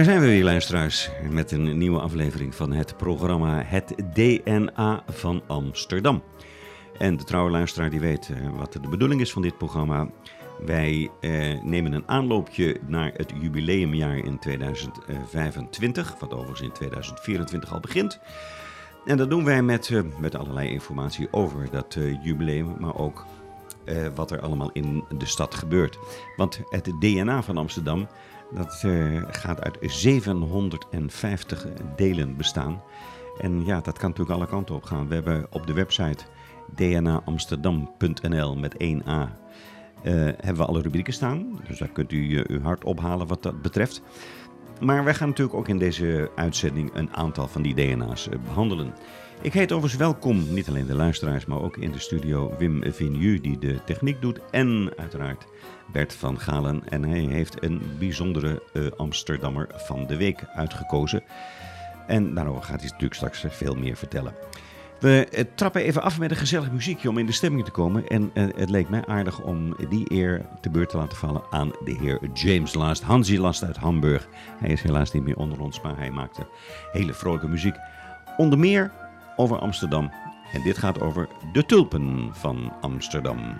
Daar zijn we weer, luisteraars, met een nieuwe aflevering van het programma Het DNA van Amsterdam. En de trouwe luisteraar die weet eh, wat de bedoeling is van dit programma. Wij eh, nemen een aanloopje naar het jubileumjaar in 2025, wat overigens in 2024 al begint. En dat doen wij met, uh, met allerlei informatie over dat uh, jubileum, maar ook wat er allemaal in de stad gebeurt. Want het DNA van Amsterdam dat uh, gaat uit 750 delen bestaan. En ja, dat kan natuurlijk alle kanten op gaan. We hebben op de website dnaamsterdam.nl met 1a uh, hebben we alle rubrieken staan. Dus daar kunt u uh, uw hart ophalen wat dat betreft. Maar wij gaan natuurlijk ook in deze uitzending een aantal van die DNA's behandelen. Ik heet overigens welkom, niet alleen de luisteraars, maar ook in de studio Wim Vignu, die de techniek doet. En uiteraard Bert van Galen. En hij heeft een bijzondere uh, Amsterdammer van de week uitgekozen. En daarover gaat hij natuurlijk straks veel meer vertellen. We uh, trappen even af met een gezellig muziekje om in de stemming te komen. En uh, het leek mij aardig om die eer te beurt te laten vallen aan de heer James Last. Hansi Last uit Hamburg. Hij is helaas niet meer onder ons, maar hij maakte hele vrolijke muziek. Onder meer over Amsterdam. En dit gaat over de tulpen van Amsterdam.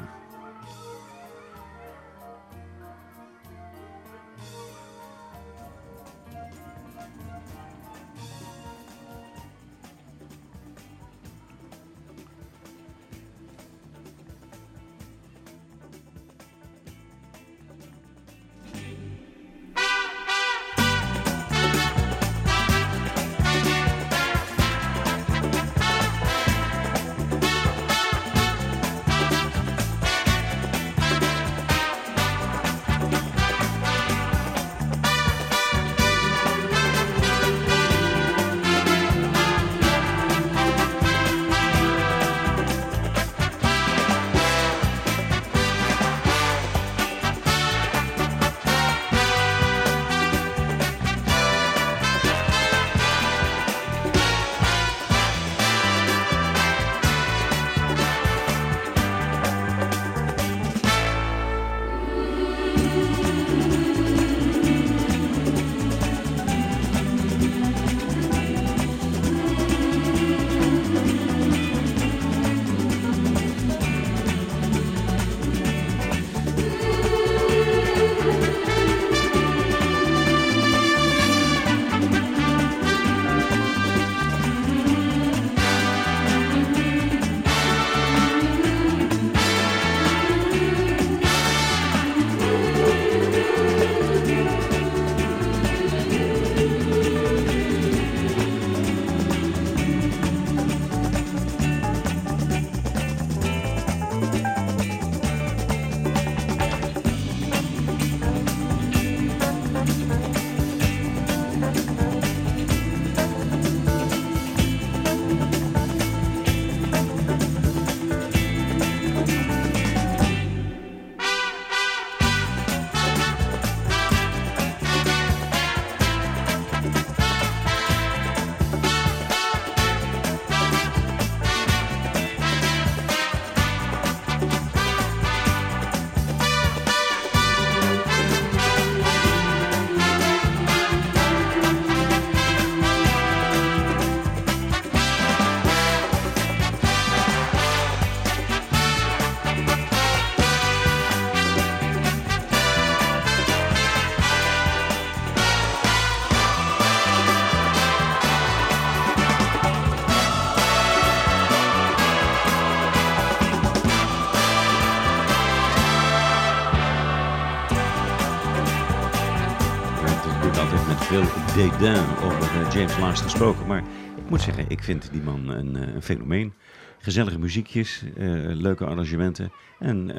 Over uh, James Last gesproken. Maar ik moet zeggen, ik vind die man een, uh, een fenomeen. Gezellige muziekjes, uh, leuke arrangementen. En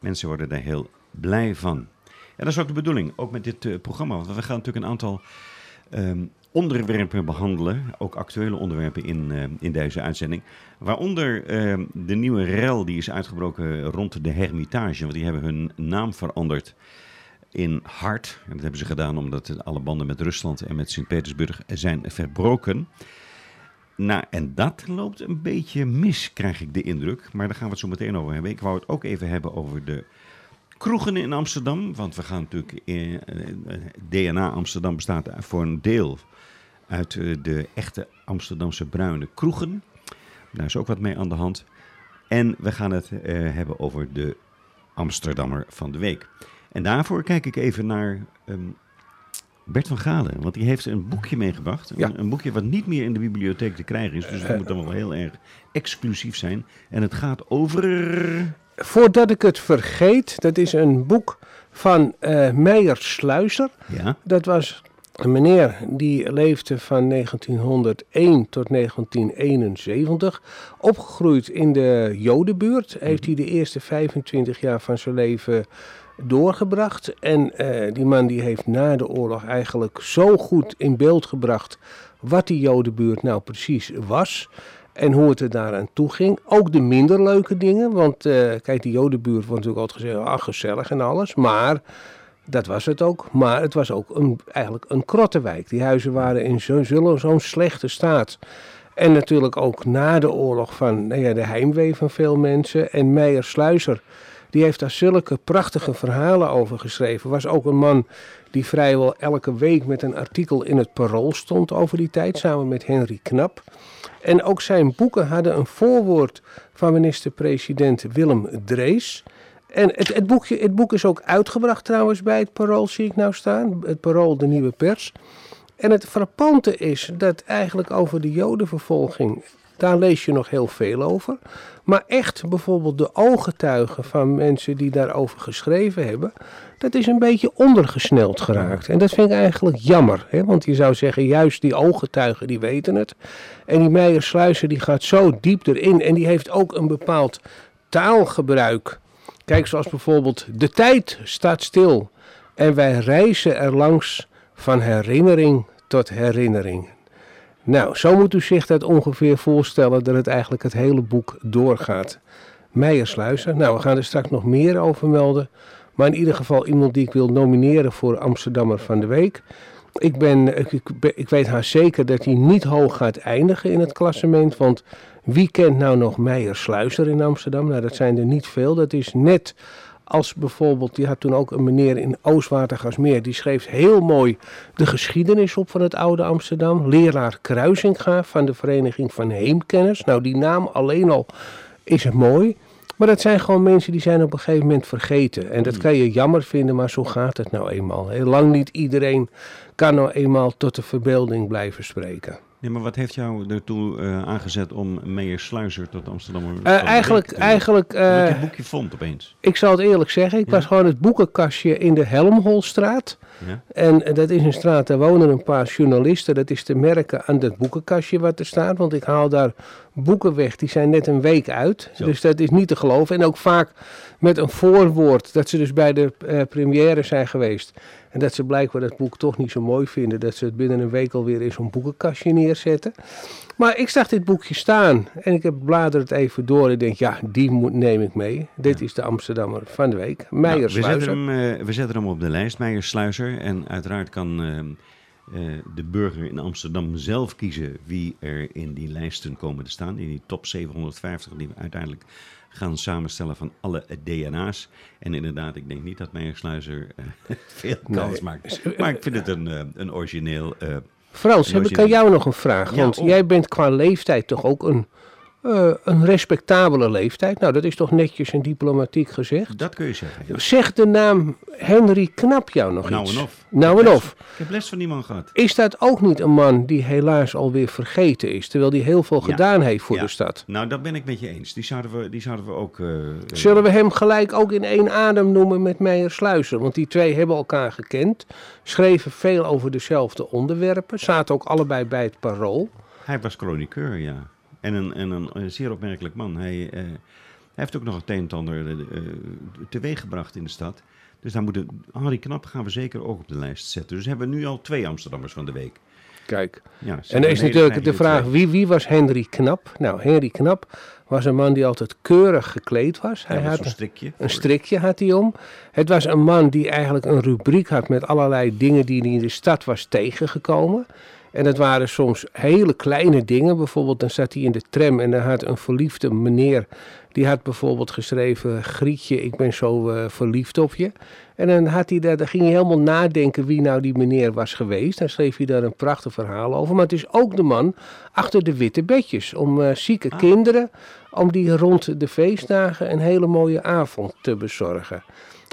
mensen worden daar heel blij van. En dat is ook de bedoeling, ook met dit programma. Want we gaan natuurlijk een aantal um, onderwerpen behandelen. Ook actuele onderwerpen in, in deze uitzending. Waaronder ehm, de nieuwe rel die is uitgebroken rond de Hermitage. Want die hebben hun naam veranderd in Hart. En dat hebben ze gedaan omdat alle banden met Rusland en met Sint-Petersburg zijn verbroken. Nou, en dat loopt een beetje mis, krijg ik de indruk. Maar daar gaan we het zo meteen over hebben. Ik wou het ook even hebben over de kroegen in Amsterdam. Want we gaan natuurlijk. eh, eh, DNA Amsterdam bestaat voor een deel uit eh, de echte Amsterdamse bruine kroegen. Daar is ook wat mee aan de hand. En we gaan het hebben over de Amsterdammer van de week. En daarvoor kijk ik even naar ehm, Bert van Galen. Want die heeft een boekje meegebracht. Ja. Een, een boekje wat niet meer in de bibliotheek te krijgen is. Dus het moet dan wel heel erg exclusief zijn. En het gaat over... Voordat ik het vergeet, dat is een boek van eh Meijer Sluizer. Ja, Dat was een meneer die leefde van 1901 tot 1971. Opgegroeid in de Jodenbuurt. Heeft hij de eerste 25 jaar van zijn leven doorgebracht. En eh, die man die heeft na de oorlog eigenlijk zo goed in beeld gebracht wat die Jodenbuurt nou precies was. En hoe het er daaraan toe ging. Ook de minder leuke dingen. Want eh, kijk, die Jodenbuurt wordt natuurlijk altijd gezegd, ah, gezellig en alles. Maar dat was het ook. Maar het was ook een, eigenlijk een krottenwijk. Die huizen waren in zo- zo'n slechte staat. En natuurlijk ook na de oorlog van nou ja, de heimwee van veel mensen. En Meijer Sluizer, die heeft daar zulke prachtige verhalen over geschreven. Was ook een man die vrijwel elke week met een artikel in het Parool stond over die tijd. Samen met Henry Knap. En ook zijn boeken hadden een voorwoord van minister-president Willem Drees. En het, het, boekje, het boek is ook uitgebracht trouwens bij het Parool, zie ik nou staan. Het Parool, de Nieuwe Pers. En het frappante is dat eigenlijk over de jodenvervolging, daar lees je nog heel veel over. Maar echt bijvoorbeeld de ooggetuigen van mensen die daarover geschreven hebben, dat is een beetje ondergesneld geraakt. En dat vind ik eigenlijk jammer. Hè? Want je zou zeggen, juist die ooggetuigen die weten het. En die Meijer Sluizer die gaat zo diep erin en die heeft ook een bepaald taalgebruik. Kijk, zoals bijvoorbeeld de tijd staat stil en wij reizen er langs van herinnering tot herinnering. Nou, zo moet u zich dat ongeveer voorstellen dat het eigenlijk het hele boek doorgaat. Meijersluizen, nou we gaan er straks nog meer over melden. Maar in ieder geval iemand die ik wil nomineren voor Amsterdammer van de Week. Ik, ben, ik, weet haar zeker dat hij niet hoog gaat eindigen in het klassement. Want wie kent nou nog Meijer Sluizer in Amsterdam? Nou, dat zijn er niet veel. Dat is net als bijvoorbeeld, die had toen ook een meneer in Oostwatergasmeer. Die schreef heel mooi de geschiedenis op van het oude Amsterdam. Leraar Kruisinga van de Vereniging van Heemkenners. Nou, die naam alleen al is het mooi. Maar dat zijn gewoon mensen die zijn op een gegeven moment vergeten. En dat kan je jammer vinden, maar zo gaat het nou eenmaal. Heel lang niet iedereen kan nou eenmaal tot de verbeelding blijven spreken. Nee, maar wat heeft jou ertoe eh, aangezet om Meijer Sluizer tot Eh, Week eigenlijk, te eigenlijk Omdat je eh, het boekje vond opeens. ik zal het eerlijk zeggen, ik Ja. was gewoon het boekenkastje in de Helmholstraat. Ja? En dat is een straat, daar wonen een paar journalisten. Dat is te merken aan dat boekenkastje wat er staat. Want ik haal daar boeken weg, die zijn net een week uit. Zo. Dus dat is niet te geloven. En ook vaak met een voorwoord, dat ze dus bij de eh, première zijn geweest. En dat ze blijkbaar dat boek toch niet zo mooi vinden. Dat ze het binnen een week alweer in zo'n boekenkastje neerzetten. Maar ik zag dit boekje staan en ik heb blader het even door. Ik denk, ja, die moet, neem ik mee. Dit is de Amsterdammer van de week. Meijer Nou, we, zetten hem, eh, we zetten hem op de lijst, Meijer Sluizer. En uiteraard kan eh, de burger in Amsterdam zelf kiezen wie er in die lijsten komen te staan. In die top 750 die we uiteindelijk gaan samenstellen van alle DNA's. En inderdaad, ik denk niet dat Meijer Sluizer eh, veel kans Nee. maakt. Maar ik vind het een, eh, een origineel... eh, Frans, heb ik aan jou nog een vraag? Want oh. jij bent qua leeftijd toch ook een, eh, een respectabele leeftijd. Nou, dat is toch netjes en diplomatiek gezegd. dat kun je zeggen. Zegt de naam Henry Knap jou nog Nou iets? en of. Nou en of. Ik heb les van die man gehad. Is dat ook niet een man die helaas alweer vergeten is, terwijl hij heel veel Ja. gedaan heeft voor Ja. de stad? Nou, dat ben ik met je eens. Die zouden we, die zouden we ook... eh, eh, Zullen we hem gelijk ook in één adem noemen met Meijer Sluizer? Want die twee hebben elkaar gekend, schreven veel over dezelfde onderwerpen, zaten ook allebei bij het parool. Hij was chroniqueur, ja. En een, en een, een zeer opmerkelijk man. Hij, eh, hij heeft ook nog het een en ander eh, teweeggebracht in de stad. Dus daar moeten Harry Knap gaan we zeker ook op de lijst zetten. Dus hebben we nu al twee Amsterdammers van de week. Kijk. Ja, En dan is natuurlijk de vraag, wie, wie was Henry Knap? Nou, Henry Knap was een man die altijd keurig gekleed was. Hij had een, strikje. een strikje had hij om. Het was een man die eigenlijk een rubriek had met allerlei dingen die hij in de stad was tegengekomen. En dat waren soms hele kleine dingen. Bijvoorbeeld dan zat hij in de tram en dan had een verliefde meneer Die had bijvoorbeeld geschreven: Grietje, ik ben zo eh, verliefd op je. En dan, had hij daar, dan ging hij helemaal nadenken wie nou die meneer was geweest. Dan schreef hij daar een prachtig verhaal over. Maar het is ook de man achter de witte bedjes. Om eh, zieke Ah. kinderen, om die rond de feestdagen een hele mooie avond te bezorgen.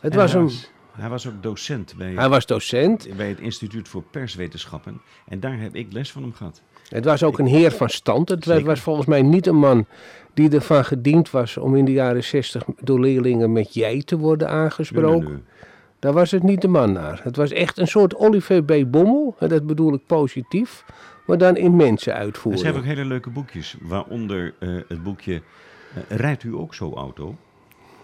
Het En was een, hij was ook docent bij, hij was docent. bij het Instituut voor Perswetenschappen. En daar heb ik les van hem gehad. Het was ook een heer van stand. Het Zeker. was volgens mij niet een man die ervan gediend was om in de jaren zestig door leerlingen met jij te worden aangesproken. Nee, nee, nee. Daar was het niet de man naar. Het was echt een soort Olivier B. Bommel. En dat bedoel ik positief. Maar dan in mensen En Ze uitvoeren. hebben ook hele leuke boekjes. Waaronder eh, het boekje eh, Rijdt u ook zo auto?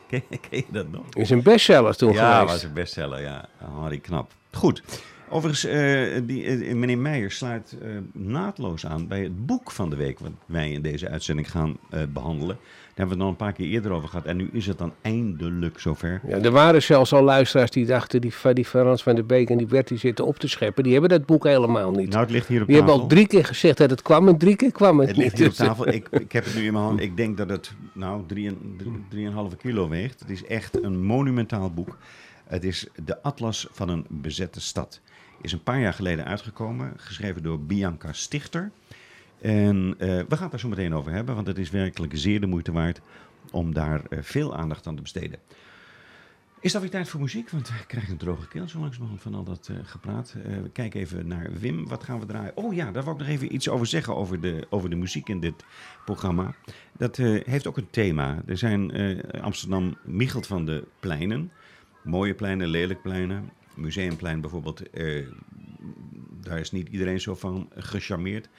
Ken, ken je dat nog? Is een bestseller toen ja, geweest. was een bestseller, ja. Harry Knap. Goed. Overigens, eh, die, eh, meneer Meijer sluit eh, naadloos aan bij het boek van de week... wat wij in deze uitzending gaan eh, behandelen. Daar hebben we het al een paar keer eerder over gehad. En nu is het dan eindelijk zover. Ja, er waren zelfs al luisteraars die dachten, die, die Frans van der Beek en die Bertie zitten op te scheppen. Die hebben dat boek helemaal niet. Nou, het ligt hier op die tafel. hebben al drie keer gezegd dat het kwam en drie keer kwam het, Het niet. ligt hier op tafel. Ik, ik heb het nu in mijn hand. Ik denk dat het nou 3,5 kilo weegt. Het is echt een monumentaal boek. Het is de Atlas van een bezette stad. Is een paar jaar geleden uitgekomen. Geschreven door Bianca Stichter. En eh, we gaan het daar zo meteen over hebben. Want het is werkelijk zeer de moeite waard om daar eh, veel aandacht aan te besteden. Is dat weer tijd voor muziek? Want ik krijg een droge keel zo langzamerhand van al dat eh, gepraat. We kijken even naar Wim. Wat gaan we draaien? Oh ja, daar wil ik nog even iets over zeggen over de, over de muziek in dit programma. Dat heeft ook een thema. Er zijn Amsterdam Michelt van de pleinen. Mooie pleinen, lelijk pleinen. Museumplein bijvoorbeeld. eh, daar is niet iedereen zo van gecharmeerd.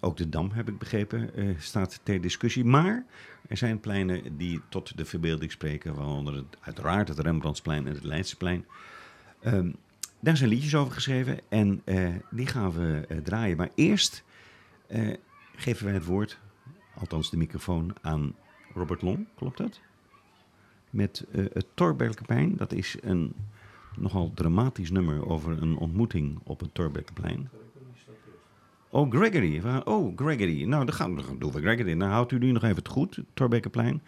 Ook de Dam, heb ik begrepen, eh, staat ter discussie. Maar er zijn pleinen die tot de verbeelding spreken, waaronder het, uiteraard het Rembrandtsplein en het Leidseplein. Ehm, daar zijn liedjes over geschreven en eh, die gaan we draaien. Maar eerst geven wij het woord, althans de microfoon, aan Robert Long. Klopt dat? Met het Torbekkenplein. Dat is een nogal dramatisch nummer over een ontmoeting op het Torbekkenplein. Oh, Gregory. We Oh, Gregory. Nou, dan, gaan, dan doen we Gregory. Dan houdt u nu nog even het goed, Torbekkenplein.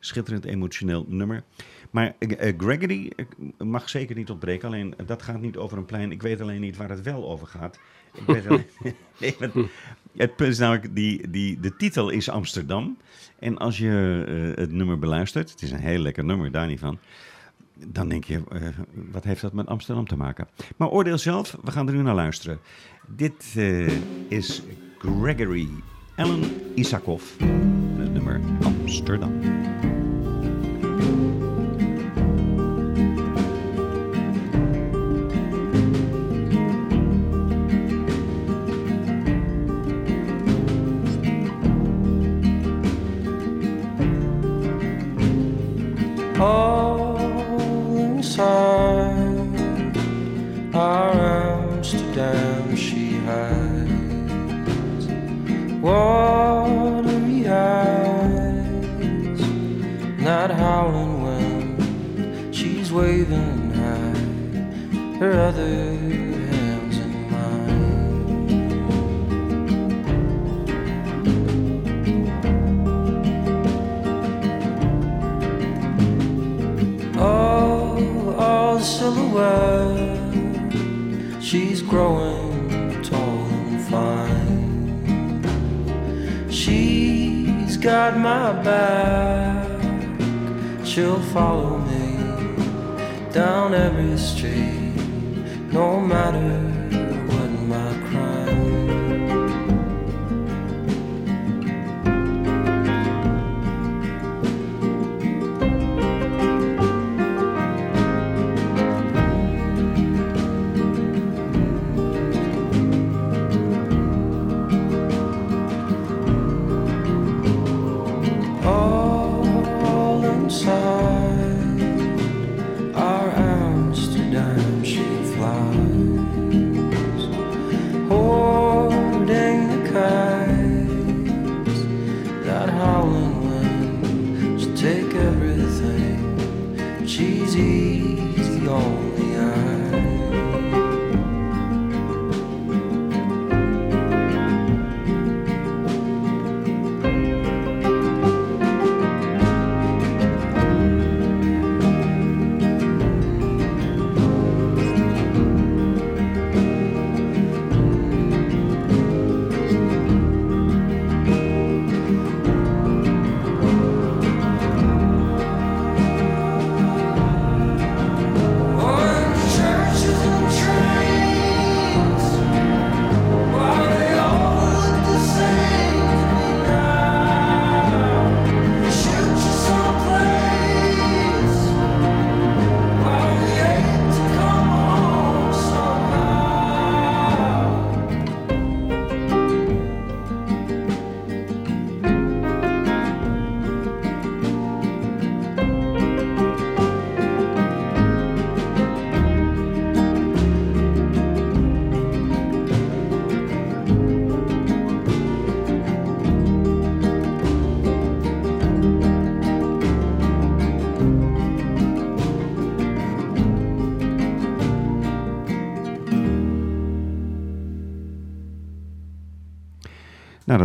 Schitterend emotioneel nummer. Maar eh, eh, Gregory mag zeker niet ontbreken. Alleen, dat gaat niet over een plein. Ik weet alleen niet waar het wel over gaat. Ik weet alleen, nee, het punt is namelijk, die, die, de titel is Amsterdam. En als je eh, het nummer beluistert, het is een heel lekker nummer, daar niet van. Dan denk je, eh, wat heeft dat met Amsterdam te maken? Maar oordeel zelf, we gaan er nu naar luisteren. Dit eh, is Gregory Allen Isakov. Het nummer Amsterdam.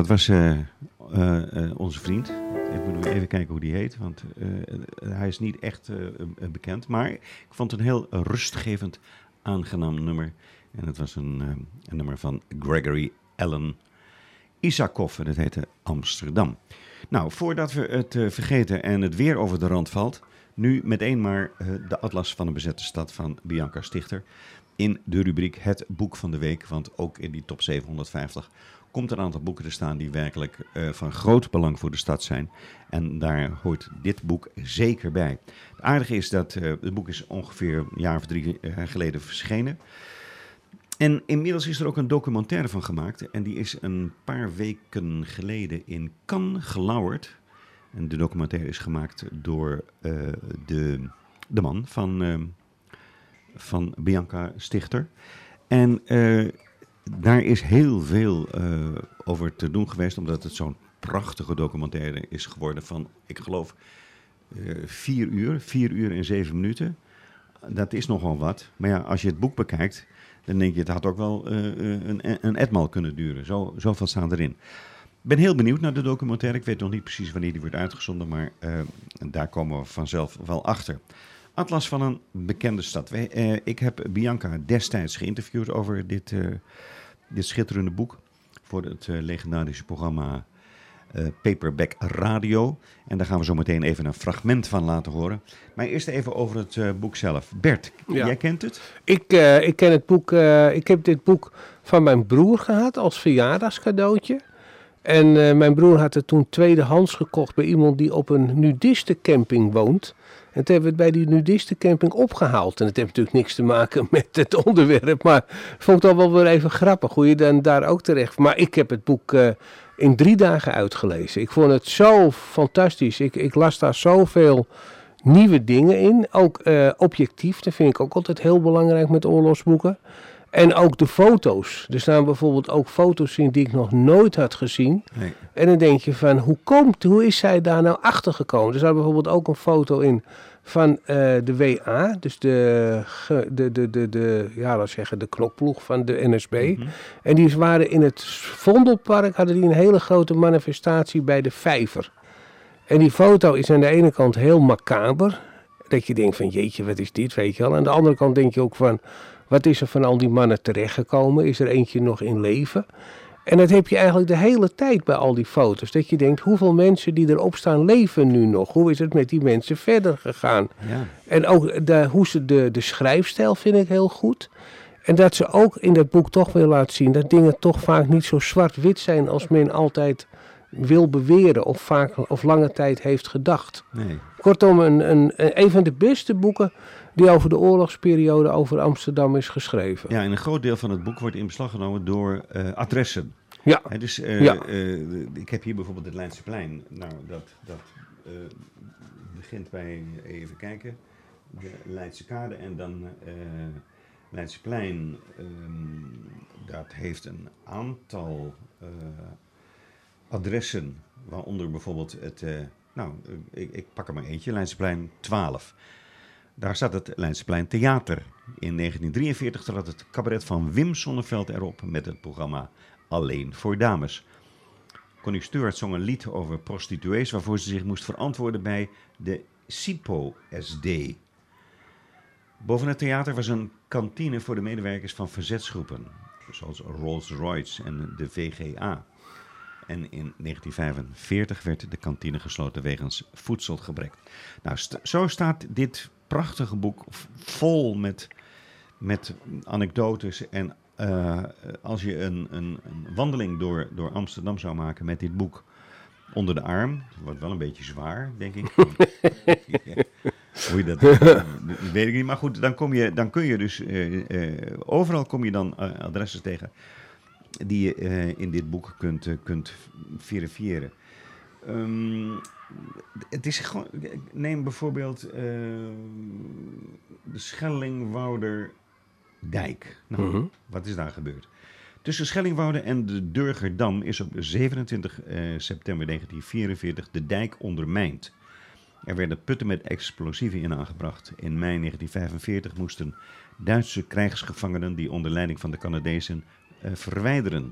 Dat was eh, eh, eh, onze vriend. Ik moet even kijken hoe die heet, want hij is niet echt bekend. Maar ik vond het een heel rustgevend, aangenaam nummer. En het was een, een nummer van Gregory Allen Isakov en het heette Amsterdam. Nou, voordat we het vergeten en het weer over de rand valt, nu meteen maar de atlas van een bezette stad van Bianca Stichter in de rubriek Het Boek van de Week. Want ook in die top 750 komt een aantal boeken te staan die werkelijk eh, van groot belang voor de stad zijn. En daar hoort dit boek zeker bij. Het aardige is dat eh, het boek is ongeveer een jaar of drie eh, geleden verschenen. En inmiddels is er ook een documentaire van gemaakt. En die is een paar weken geleden in Cannes gelauwerd. En de documentaire is gemaakt door de, de man van, van Bianca Stichter. En daar is heel veel eh, over te doen geweest, omdat het zo'n prachtige documentaire is geworden van, ik geloof, eh, vier uur, vier uur en zeven minuten. Dat is nogal wat. Maar ja, als je het boek bekijkt, dan denk je, het had ook wel eh, een, een etmaal kunnen duren. Zo, zoveel staan erin. Ik ben heel benieuwd naar de documentaire. Ik weet nog niet precies wanneer die wordt uitgezonden, maar daar komen we vanzelf wel achter. Atlas van een bekende stad. Wij, eh, ik heb Bianca destijds geïnterviewd over dit, eh, dit schitterende boek. Voor het eh, legendarische programma Paperback Radio. En daar gaan we zo meteen even een fragment van laten horen. Maar eerst even over het boek zelf. Bert, Ja. jij kent het? Ik, ik ken het boek, ik heb dit boek van mijn broer gehad als verjaardagscadeautje. En mijn broer had het toen tweedehands gekocht bij iemand die op een nudistencamping woont. En toen hebben we het bij die nudistencamping opgehaald. En het heeft natuurlijk niks te maken met het onderwerp. Maar ik vond het al wel weer even grappig hoe je dan daar ook terecht... Maar ik heb het boek eh, in drie dagen uitgelezen. Ik vond het zo fantastisch. Ik, ik las daar zoveel nieuwe dingen in. Ook eh, objectief, dat vind ik ook altijd heel belangrijk met oorlogsboeken. En ook de foto's. Er staan bijvoorbeeld ook foto's in die ik nog nooit had gezien. Nee. En dan denk je van, hoe, komt, hoe is zij daar nou achter gekomen? Er staat bijvoorbeeld ook een foto in van eh, de WA. Dus de, de, de, de, de, ja, laten we zeggen, de knokploeg van de NSB. Mhm. En die waren in het Vondelpark, hadden die een hele grote manifestatie bij de Vijver. En die foto is aan de ene kant heel macaber. Dat je denkt van jeetje, wat is dit, weet je wel. Aan de andere kant denk je ook van, wat is er van al die mannen terechtgekomen? Is er eentje nog in leven? En dat heb je eigenlijk de hele tijd bij al die foto's. Dat je denkt, hoeveel mensen die erop staan leven nu nog? Hoe is het met die mensen verder gegaan? Ja. En ook de, hoe ze de, de schrijfstijl vind ik heel goed. En dat ze ook in dat boek toch weer laten zien dat dingen toch vaak niet zo zwart-wit zijn als men altijd wil beweren of, vaak, of lange tijd heeft gedacht. Nee. Kortom, een, een, een van de beste boeken die over de oorlogsperiode over Amsterdam is geschreven. Ja, en een groot deel van het boek wordt in beslag genomen door eh, adressen. Ja, dus eh, Ja. eh, ik heb hier bijvoorbeeld het Leidseplein. Nou, dat, dat begint bij, even kijken, de Leidse Kade en dan Leidseplein. ehm, dat heeft een aantal adressen, waaronder bijvoorbeeld het, nou, ik, ik pak er maar eentje, Leidseplein 12. Daar staat het Leidseplein Theater. In 1943 trad het cabaret van Wim Sonneveld erop met het programma Alleen voor Dames. Connie Stewart zong een lied over prostituees waarvoor ze zich moest verantwoorden bij de SIPO-SD. Boven het theater was een kantine voor de medewerkers van verzetsgroepen, zoals Rolls-Royce en de VGA. En in 1945 werd de kantine gesloten wegens voedselgebrek. Nou, zo staat dit prachtige boek vol met, met anekdotes. En eh, als je een, een, een wandeling door, door Amsterdam zou maken met dit boek onder de arm, het wordt wel een beetje zwaar, denk ik. Hoe je dat weet ik niet. Maar goed, dan, kom je, dan kun je dus eh, eh, overal kom je dan adressen tegen die je in dit boek kunt, kunt verifiëren. Ehm, het is gewoon, neem bijvoorbeeld eh, de Schellingwouder dijk. Nou, Mhm. wat is daar gebeurd? Tussen Schellingwoude en de Durgerdam is op 27 eh, september 1944 de dijk ondermijnd. Er werden putten met explosieven in aangebracht. In mei 1945 moesten Duitse krijgsgevangenen die onder leiding van de Canadezen eh, verwijderen.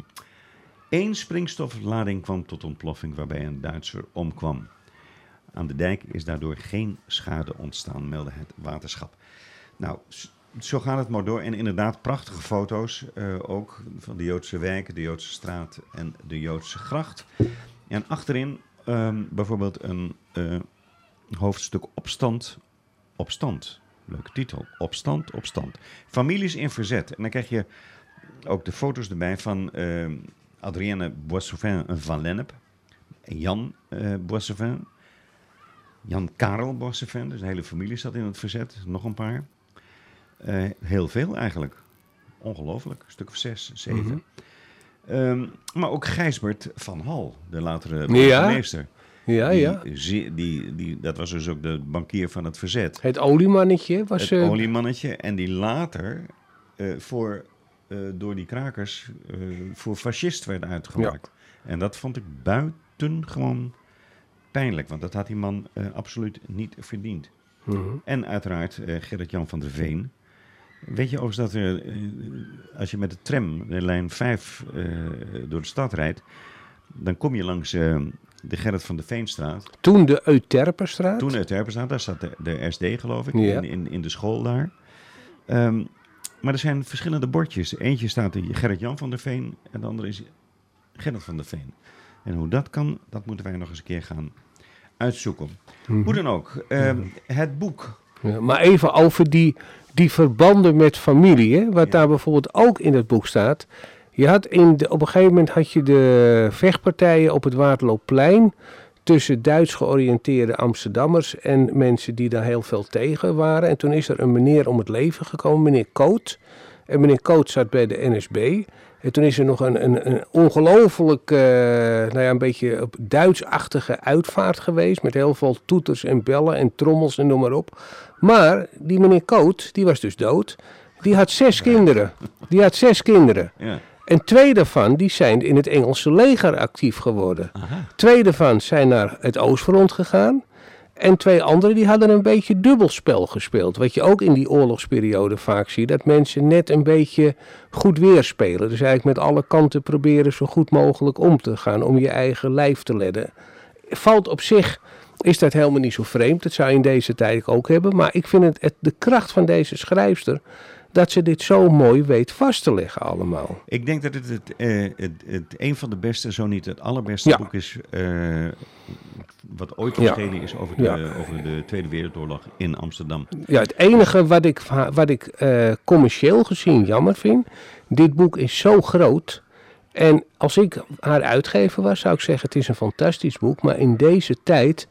Eén springstoflading kwam tot ontploffing waarbij een Duitser omkwam. Aan de dijk is daardoor geen schade ontstaan, meldde het waterschap. Nou, zo gaat het maar door. En inderdaad, prachtige foto's eh, ook van de Joodse wijk, de Joodse straat en de Joodse gracht. En achterin ehm, bijvoorbeeld een eh, hoofdstuk opstand, opstand. Leuke titel. Opstand, opstand. Families in verzet. En dan krijg je ook de foto's erbij van ehm Adrienne Boissevin van Lennep. En Jan Boissevin. Jan Karel Boissevin. Dus de hele familie zat in het verzet. Nog een paar. Eh, heel veel eigenlijk. Ongelooflijk. Een stuk of zes, zeven. Ehm, maar ook Gijsbert van Hal, de latere burgemeester. Ja, ja. Die, die, dat was dus ook de bankier van het verzet. Het oliemannetje was... Het eh, oliemannetje. En die later eh, voor, door die krakers voor fascist werd uitgemaakt. En dat vond ik buitengewoon pijnlijk. Want dat had die man eh, absoluut niet verdiend. mhm. En uiteraard eh, Gerrit-Jan van der Veen. Weet je overigens dat er, eh, als je met de tram, de lijn 5, eh, door de stad rijdt... dan kom je langs de Gerrit van der Veenstraat. Toen de Euterperstraat. Toen uit Herpenstraat, daar zat de, de SD geloof ik, Ja. in, in, in de school daar. Ehm, maar er zijn verschillende bordjes. Eentje staat er Gerrit-Jan van der Veen en de andere is Gerrit van der Veen. En hoe dat kan, dat moeten wij nog eens een keer gaan uitzoeken. Mhm. Hoe dan ook, ehm, het boek. Ja, maar even over die, die verbanden met familie, hè, wat Ja. daar bijvoorbeeld ook in het boek staat. Je had in de, op een gegeven moment had je de vechtpartijen op het Waterloopplein tussen Duits georiënteerde Amsterdammers en mensen die daar heel veel tegen waren. En toen is er een meneer om het leven gekomen, meneer Koot. En meneer Koot zat bij de NSB. En toen is er nog een, een, een ongelooflijk, eh, nou ja, een beetje op Duits-achtige uitvaart geweest. Met heel veel toeters en bellen en trommels en noem maar op. Maar die meneer Koot, die was dus dood. Die had zes kinderen. Die had zes kinderen. Ja. En twee daarvan die zijn in het Engelse leger actief geworden. Aha. Twee daarvan zijn naar het Oostfront gegaan. En twee anderen die hadden een beetje dubbelspel gespeeld. Wat je ook in die oorlogsperiode vaak ziet. Dat mensen net een beetje goed weerspelen. Dus eigenlijk met alle kanten proberen zo goed mogelijk om te gaan. Om je eigen lijf te redden. Valt op zich, is dat helemaal niet zo vreemd. Dat zou je in deze tijd ook hebben. Maar ik vind het de kracht van deze schrijfster. Dat ze dit zo mooi weet vast te leggen allemaal. Ik denk dat het, het, eh, het, het een van de beste, zo niet het allerbeste Ja. boek is... eh, wat ooit Ja. verschenen is over de, Ja. over de Tweede Wereldoorlog in Amsterdam. Ja, het enige wat ik, wat ik eh, commercieel gezien jammer vind, dit boek is zo groot. En als ik haar uitgever was, zou ik zeggen: het is een fantastisch boek. Maar in deze tijd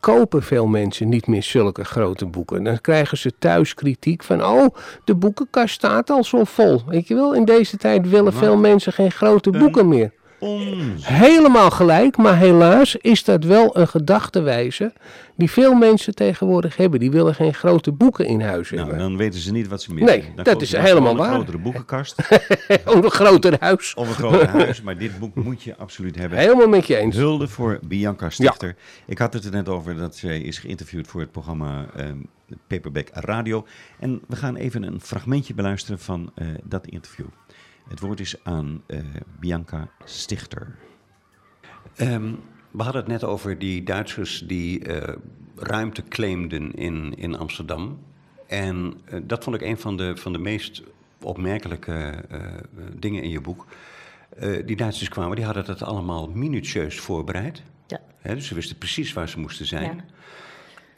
kopen veel mensen niet meer zulke grote boeken. Dan krijgen ze thuis kritiek van: oh, de boekenkast staat al zo vol. Weet je wel, in deze tijd willen veel mensen geen grote boeken meer. Onzin. Helemaal gelijk, maar helaas is dat wel een gedachtewijze die veel mensen tegenwoordig hebben. Die willen geen grote boeken in huis Nou, hebben. dan weten ze niet wat ze missen. Nee, Dan dat is helemaal waar. Een grotere boekenkast Om een groter huis. of een groter huis, maar dit boek moet je absoluut hebben. Helemaal met je eens. Hulde voor Bianca Stichter. Ik had het er net over dat zij is geïnterviewd voor het programma ehm, Paperback Radio. En we gaan even een fragmentje beluisteren van eh, dat interview. Het woord is aan eh, Bianca Stichter. Ehm, we hadden het net over die Duitsers die eh, ruimte claimden in, in Amsterdam. En eh, dat vond ik een van de, van de meest opmerkelijke eh, dingen in je boek. Eh, die Duitsers kwamen, die hadden dat allemaal minutieus voorbereid. Ja. Hè, dus ze wisten precies waar ze moesten zijn. Ja.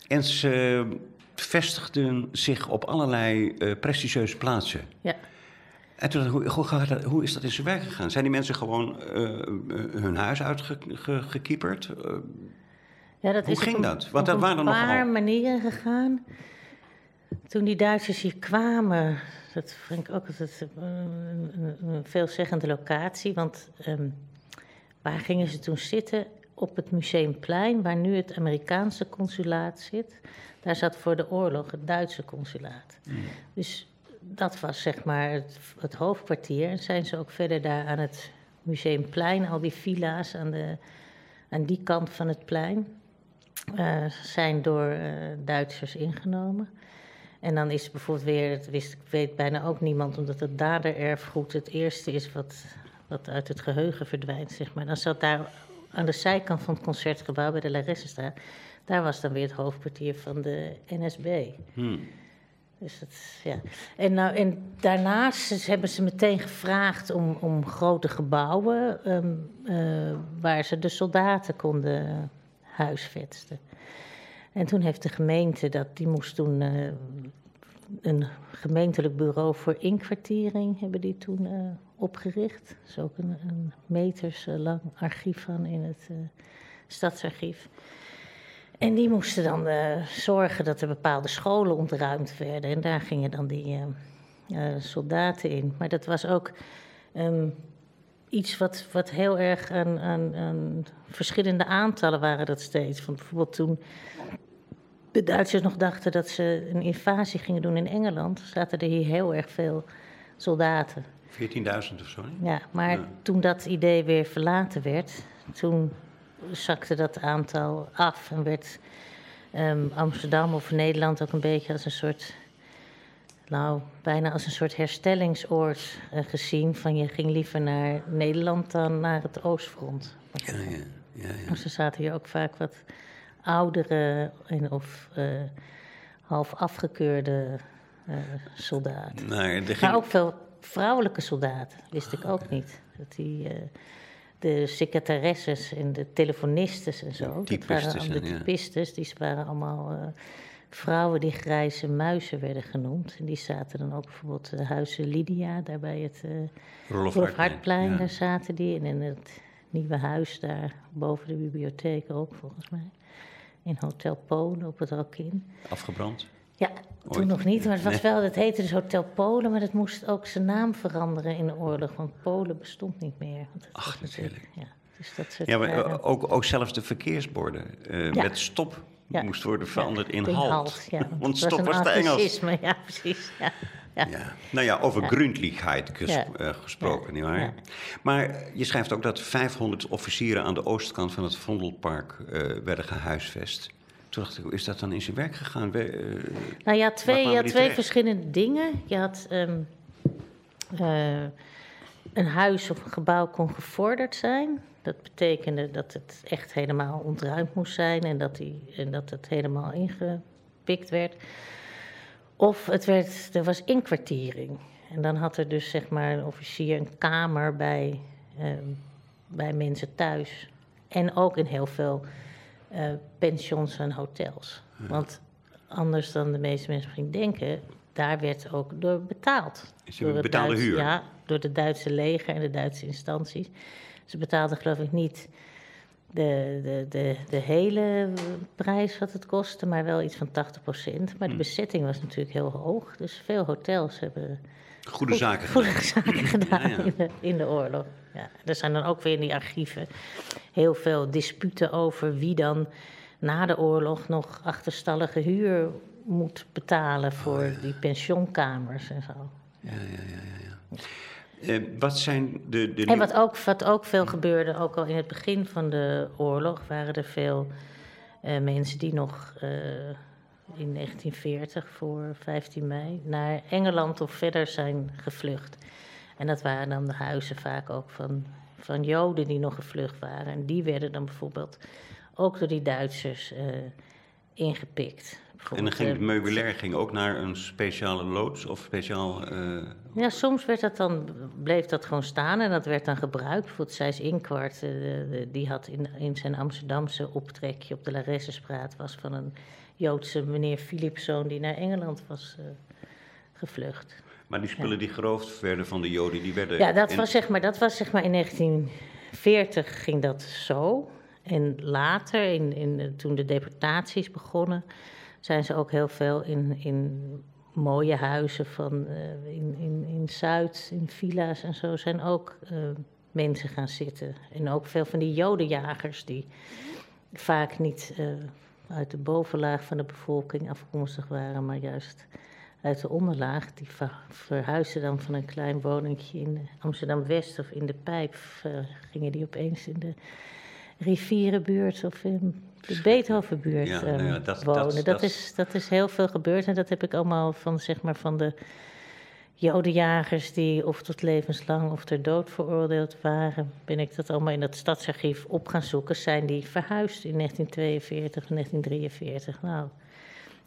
En ze vestigden zich op allerlei eh, prestigieuze plaatsen. Ja. En toen, dacht ik, hoe, hoe, is dat in zijn werk gegaan? Zijn die mensen gewoon eh, eh, hun huis uitgekieperd? Eh, Ja, dat Hoe is ging een- dat? Want dat waren een nogal- paar manieren gegaan. Toen die Duitsers hier kwamen, dat vind ik ook altijd een, een, een veelzeggende locatie. Want ehm, waar gingen ze toen zitten? Op het Museumplein, waar nu het Amerikaanse consulaat zit. Daar zat voor de oorlog het Duitse consulaat. Dus dat was zeg maar het, het hoofdkwartier. En zijn ze ook verder daar aan het Museumplein, al die villa's aan, de, aan die kant van het plein eh, zijn door eh, Duitsers ingenomen. En dan is bijvoorbeeld weer, dat wist, weet bijna ook niemand, omdat het dadererfgoed het eerste is wat, wat uit het geheugen verdwijnt, zeg maar. Dan zat daar aan de zijkant van het concertgebouw bij de Laressenstraat, daar was dan weer het hoofdkwartier van de NSB. Hmm. Dus ja. en, nou, en daarnaast hebben ze meteen gevraagd om, om grote gebouwen ehm, eh, waar ze de soldaten konden huisvesten. En toen heeft de gemeente dat, die moest toen eh, een gemeentelijk bureau voor inkwartiering hebben die toen eh, opgericht. Er is ook een, een meters lang archief van in het stadsarchief. En die moesten dan eh, zorgen dat er bepaalde scholen ontruimd werden. En daar gingen dan die eh, eh, soldaten in. Maar dat was ook ehm, iets wat, wat heel erg aan, aan, aan verschillende aantallen waren dat steeds. Want bijvoorbeeld toen de Duitsers nog dachten dat ze een invasie gingen doen in Engeland, zaten er hier heel erg veel soldaten. 14.000 of zo, niet? Ja, maar Ja. toen dat idee weer verlaten werd, toen zakte dat aantal af en werd ehm, Amsterdam of Nederland ook een beetje als een soort, nou, bijna als een soort herstellingsoord eh, gezien. Van je ging liever naar Nederland dan naar het Oostfront. Ja, ja, ja, ja. Maar ze zaten hier ook vaak wat oudere en of eh, half afgekeurde eh, soldaten. Nou, er ging- Maar ook veel vrouwelijke soldaten, wist ik ook niet. Dat die, de secretaresses en de telefonistes en zo. typistes waren allemaal de ja. typistes, die waren allemaal eh, vrouwen die grijze muizen werden genoemd. En die zaten dan ook bijvoorbeeld uh, Huizen Lydia, daar bij het eh Rolf Rolf Hartplein, ja. daar zaten die. En in het nieuwe huis daar boven de bibliotheek ook, volgens mij. In Hotel Polen op het Rokin. Afgebrand. Ja, toen nog niet, maar het was Nee. wel, het heette dus Hotel Polen, maar het moest ook zijn naam veranderen in de oorlog, want Polen bestond niet meer. Ach, was natuurlijk-. Ja, dus dat soort Ja, maar ook, ook zelfs de verkeersborden eh, Ja. met stop Ja. moest worden veranderd in in halt. ja, Want stop een was te Engels. Ja, precies. Ja. Ja. Ja. Nou ja, over ges- Ja. eh, gesproken, nietwaar? Maar je schrijft ook dat 500 officieren aan de oostkant van het Vondelpark eh, werden gehuisvest. Toen dacht ik, hoe is dat dan in zijn werk gegaan? We, eh, Nou ja, twee, je had twee terecht? verschillende dingen. Je had ehm, eh, een huis of een gebouw kon gevorderd zijn. Dat betekende dat het echt helemaal ontruimd moest zijn en dat, die, en dat het helemaal ingepikt werd. Of het werd, er was inkwartiering. En dan had er dus zeg maar een officier een kamer bij, ehm, bij mensen thuis. En ook in heel veel eh, pensions en hotels. Want anders dan de meeste mensen misschien denken, daar werd ook door betaald. Ze Door Duitse- huur. Ja, door de Duitse leger en de Duitse instanties. Ze betaalden geloof ik niet de, de, de, de hele prijs wat het kostte, maar wel iets van 80% Hm. Maar de bezetting was natuurlijk heel hoog. Dus veel hotels hebben goede goed- zaken goede zaken gedaan Ja, ja. In, de, in de oorlog. Ja, er zijn dan ook weer in die archieven heel veel disputen over wie dan na de oorlog nog achterstallige huur moet betalen voor die pensioenkamers en zo. Ja, ja, ja, ja. ja. Eh, wat zijn de... de En wat ook, wat ook veel gebeurde, ook al in het begin van de oorlog, waren er veel eh, mensen die nog eh, in 1940 voor 15 mei naar Engeland of verder zijn gevlucht. En dat waren dan de huizen vaak ook van, van Joden die nog gevlucht waren. En die werden dan bijvoorbeeld ook door die Duitsers eh, ingepikt. En dan ging het eh, meubilair ging ook naar een speciale loods of speciaal... eh, Ja, soms werd dat dan, bleef dat gewoon staan en dat werd dan gebruikt. Bijvoorbeeld Zijs Inkwart, die had in, in zijn Amsterdamse optrekje op de Laressenstraat... was van een Joodse meneer Philipszoon die naar Engeland was eh, gevlucht. maar die spullen die geroofd werden van de Joden, die werden... Ja, dat in- was, zeg maar, dat was zeg maar in 1940 ging dat zo. En later, in, in, toen de deportaties begonnen, zijn ze ook heel veel in, in mooie huizen van eh, in, in, in Zuid, in villa's en zo, zijn ook eh, mensen gaan zitten. En ook veel van die jodenjagers die vaak niet uit de bovenlaag van de bevolking afkomstig waren, maar juist uit de onderlaag. Die ver- verhuisden dan van een klein woningje in Amsterdam-West of in de Pijp. eh, gingen die opeens in de rivierenbuurt of in de Beethovenbuurt Ja, eh, nou ja, dat- wonen. dat- Dat, dat- is, dat is heel veel gebeurd en dat heb ik allemaal van, zeg maar, van de jodenjagers die of tot levenslang of ter dood veroordeeld waren, ben ik dat allemaal in dat stadsarchief op gaan zoeken. Zijn die verhuisd in 1942 en 1943? Nou,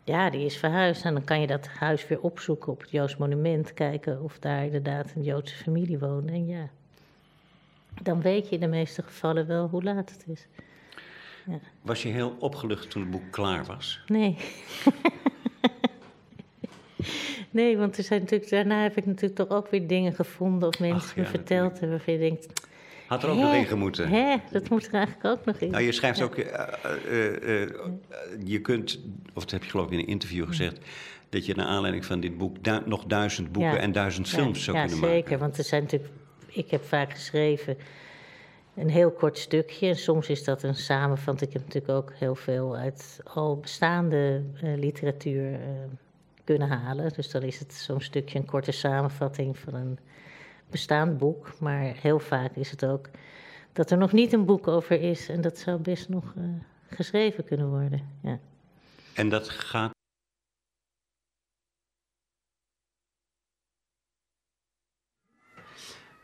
ja, die is verhuisd. En dan kan je dat huis weer opzoeken op het Joods monument, kijken of daar inderdaad een Joodse familie woont. En ja, dan weet je in de meeste gevallen wel hoe laat het is. Ja. Was je heel opgelucht toen het boek klaar was? Nee. nee, want er zijn natuurlijk, daarna heb ik natuurlijk toch ook weer dingen gevonden of mensen Ach, me ja, verteld hebben waarvan je denkt, Had er ook Hè? nog in gemoeten? hè, dat moet er eigenlijk ook nog in. Nou, je schrijft ook, eh, eh, eh, je kunt, of dat heb je geloof ik in een interview gezegd, dat je naar aanleiding van dit boek du- nog duizend boeken Ja. en duizend films zou ja, kunnen zeker, maken. want er zijn natuurlijk, ik heb vaak geschreven een heel kort stukje. En soms is dat een samenvatting. Ik heb natuurlijk ook heel veel uit al bestaande literatuur kunnen halen. Dus dan is het zo'n stukje een korte samenvatting van een bestaand boek. Maar heel vaak is het ook dat er nog niet een boek over is. En dat zou best nog eh, geschreven kunnen worden. Ja. En dat gaat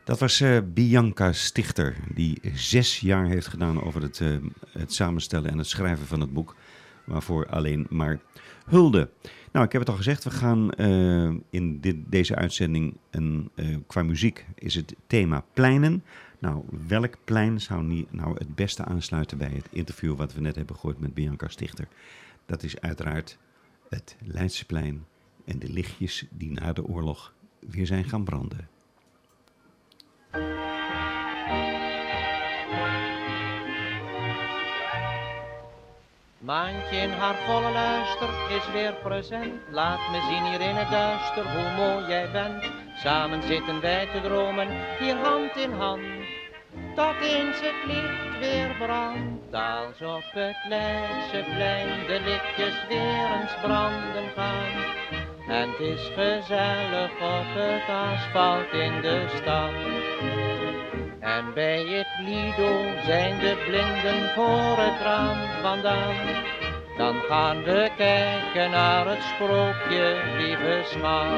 Dat was eh, Bianca Stichter, die zes jaar heeft gedaan over het, eh, het samenstellen en het schrijven van het boek. Waarvoor alleen maar hulde. Nou, ik heb het al gezegd, we gaan eh, in dit, deze uitzending, een, eh, qua muziek, is het thema pleinen. Nou, welk plein zou niet, nou het beste aansluiten bij het interview wat we net hebben gehoord met Bianca Stichter? Dat is uiteraard het Leidseplein en de lichtjes die na de oorlog weer zijn gaan branden. Maantje in haar volle luister is weer present. Laat me zien hier in het duister hoe mooi jij bent. Samen zitten wij te dromen, hier hand in hand. Tot eens het licht weer brandt, als op het Leidseplein de lichtjes weer eens branden gaan. En het is gezellig op het asfalt in de stad. En bij het Lido zijn de blinden voor het raam vandaan. Dan gaan we kijken naar het sprookje, lieve schat.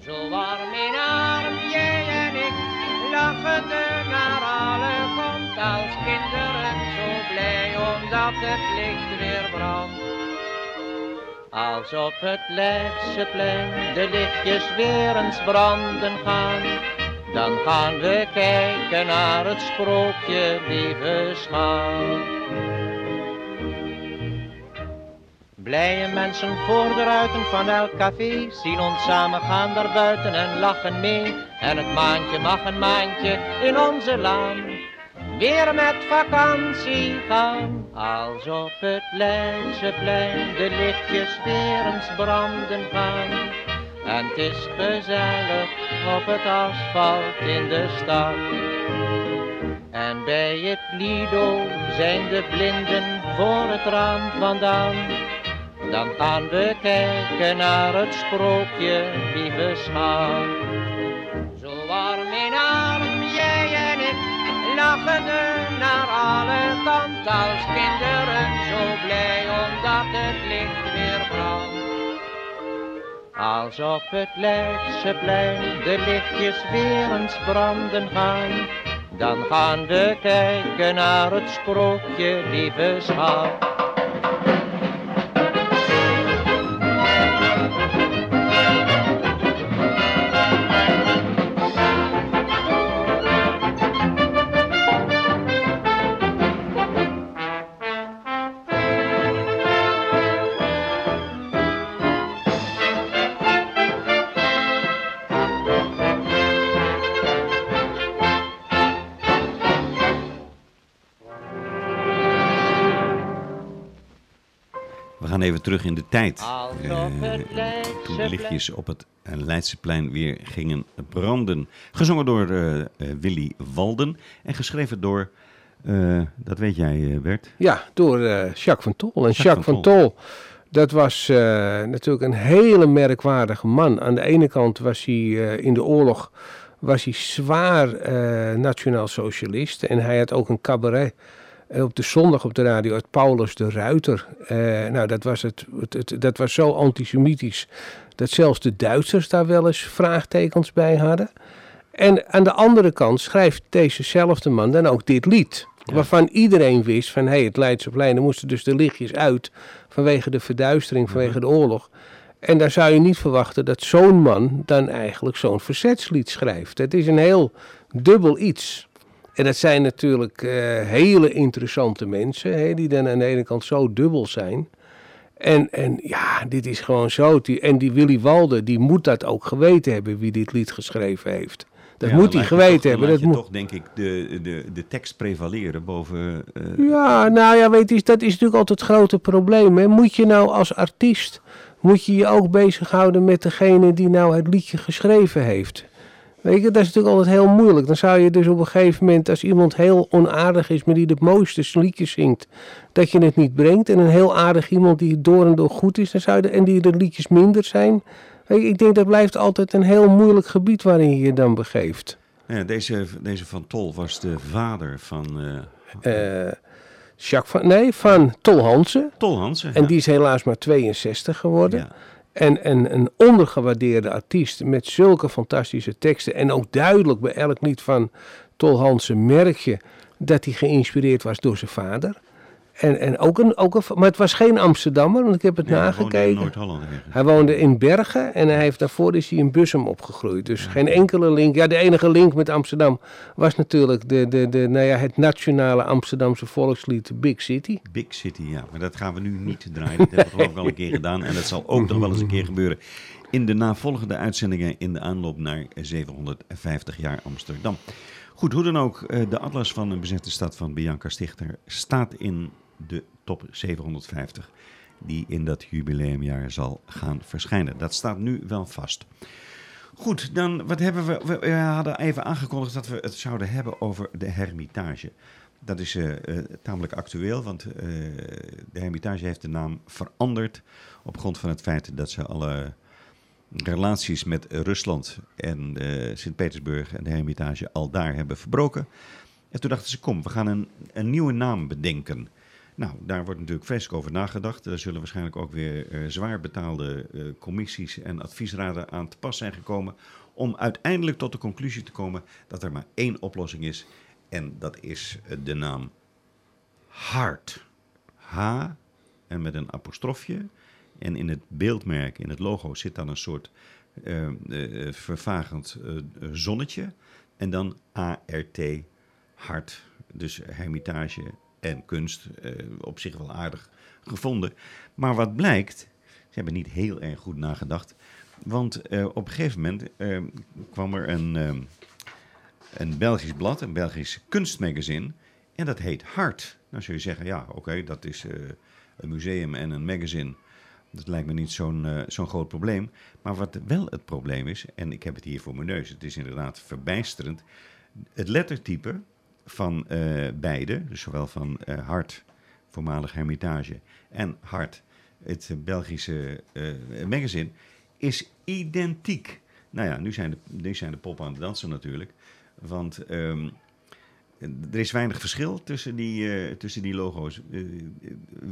Zo warm in arm, jij en ik, lachende naar alle komt als kinderen. Zo blij omdat het licht weer brandt. Als op het Leidseplein de lichtjes weer eens branden gaan. Dan gaan we kijken naar het sprookje, lieve schat. Blije mensen voor de ruiten van elk café zien ons samen gaan daar buiten en lachen mee. En het maandje mag een maandje in onze laan weer met vakantie gaan. Als op het Leidseplein de lichtjes weer eens branden gaan. En het is gezellig op het asfalt in de stad. En bij het Lido zijn de blinden voor het raam vandaan. Dan gaan we kijken naar het sprookje, lieve schat. Zo warm in arm, jij en ik, lachende naar alle kanten als kinderen. Zo blij omdat het licht weer brandt. Als op het Leidseplein de lichtjes weer eens branden gaan, dan gaan we kijken naar het sprookje, lieve schat. Terug in de tijd. Het toen lichtjes op het eh, Leidseplein weer gingen branden. Gezongen door eh, eh, Willy Walden en geschreven door, eh, dat weet jij eh, Bert, Ja, door eh, Jacques van Tol. En Jacques Jacques, van van Tol, dat was eh, natuurlijk een hele merkwaardige man. Aan de ene kant was hij eh, in de oorlog was hij zwaar eh, nationaal socialist. En hij had ook een cabaret En op de zondag op de radio uit Paulus de Ruiter. Eh, nou, dat was, het, het, het- dat was zo antisemitisch dat zelfs de Duitsers daar wel eens vraagtekens bij hadden. En aan de andere kant schrijft dezezelfde man dan ook dit lied. Waarvan iedereen wist van, hé, hey, het Leidseplein, er moesten dus de lichtjes uit vanwege de verduistering, vanwege de oorlog. En daar zou je niet verwachten dat zo'n man dan eigenlijk zo'n verzetslied schrijft. Het is een heel dubbel iets. En dat zijn natuurlijk eh, hele interessante mensen, hè, die dan aan de ene kant zo dubbel zijn. En, en ja, dit is gewoon zo. En die Willy Walde, die moet dat ook geweten hebben wie dit lied geschreven heeft. Dat Ja, moet hij geweten toch- hebben. dan Dat moet... toch, denk ik, de, de, de tekst prevaleren boven... eh, Ja, nou ja, weet je, dat is natuurlijk altijd het grote probleem. Hè. Moet je nou als artiest, moet je je ook bezighouden met degene die nou het liedje geschreven heeft? Weet je, dat is natuurlijk altijd heel moeilijk. Dan zou je dus op een gegeven moment, als iemand heel onaardig is, maar die de mooiste liedjes zingt, dat je het niet brengt. En een heel aardig iemand die door en door goed is, dan zou je en die de liedjes minder zijn. Weet je, ik denk dat blijft altijd een heel moeilijk gebied waarin je je dan begeeft. ja, deze, deze Van Tol was de vader van eh, Eh Jacques van, nee, van Tol Hansen. Tol Hansen. En ja. die is helaas maar 62 geworden. Ja. En, en een ondergewaardeerde artiest met zulke fantastische teksten. En ook duidelijk bij elk lied van Tol Hansen merk je dat hij geïnspireerd was door zijn vader. En, en ook een, ook een, maar het was geen Amsterdammer, want ik heb het Ja, hij woonde in nagekeken. Noord-Holland. Hij woonde in Bergen en hij heeft, daarvoor is hij in Bussum opgegroeid. Dus geen enkele link. Ja, de enige link met Amsterdam was natuurlijk de, de, de, nou ja, het nationale Amsterdamse volkslied Big City. Big City, ja. Maar dat gaan we nu niet draaien. Dat hebben we geloof ik al een keer gedaan. En dat zal ook nog wel eens een keer gebeuren in de navolgende uitzendingen in de aanloop naar 750 jaar Amsterdam. Goed, hoe dan ook, eh, de atlas van een bezette stad van Bianca Stichter staat in de top 750 die in dat jubileumjaar zal gaan verschijnen. Dat staat nu wel vast. Goed, dan wat hebben we? We, hadden even aangekondigd dat we het zouden hebben over de Hermitage. Dat is eh, tamelijk actueel, want eh, de Hermitage heeft de naam veranderd op grond van het feit dat ze alle relaties met Rusland en Sint-Petersburg en de Hermitage al daar hebben verbroken. En toen dachten ze, kom, we gaan een, een nieuwe naam bedenken. Nou, daar wordt natuurlijk vreselijk over nagedacht. Er zullen waarschijnlijk ook weer eh, zwaar betaalde eh, commissies en adviesraden aan te pas zijn gekomen. Om uiteindelijk tot de conclusie te komen dat er maar één oplossing is. En dat is eh, de naam Hart. H en met een apostrofje. En in het beeldmerk, in het logo, zit dan een soort eh, eh, vervagend zonnetje. En dan ART, hart. Dus hermitage en kunst. eh, op zich wel aardig gevonden. Maar wat blijkt, ze hebben niet heel erg goed nagedacht. Want eh, op een gegeven moment eh, kwam er een, een Belgisch blad, een Belgisch kunstmagazine. En dat heet Hart. Nou zul je zeggen, ja, oké, dat is een museum en een magazine. Dat lijkt me niet zo'n zo'n groot probleem. Maar wat wel het probleem is, en ik heb het hier voor mijn neus, het is inderdaad verbijsterend. Het lettertype van eh, beide, dus zowel van eh, Hart, voormalig Hermitage, en Hart, het Belgische eh, magazine, is identiek. Nou ja, nu zijn de, nu zijn de poppen aan het dansen natuurlijk. Want ehm, er is weinig verschil tussen die, tussen die logo's.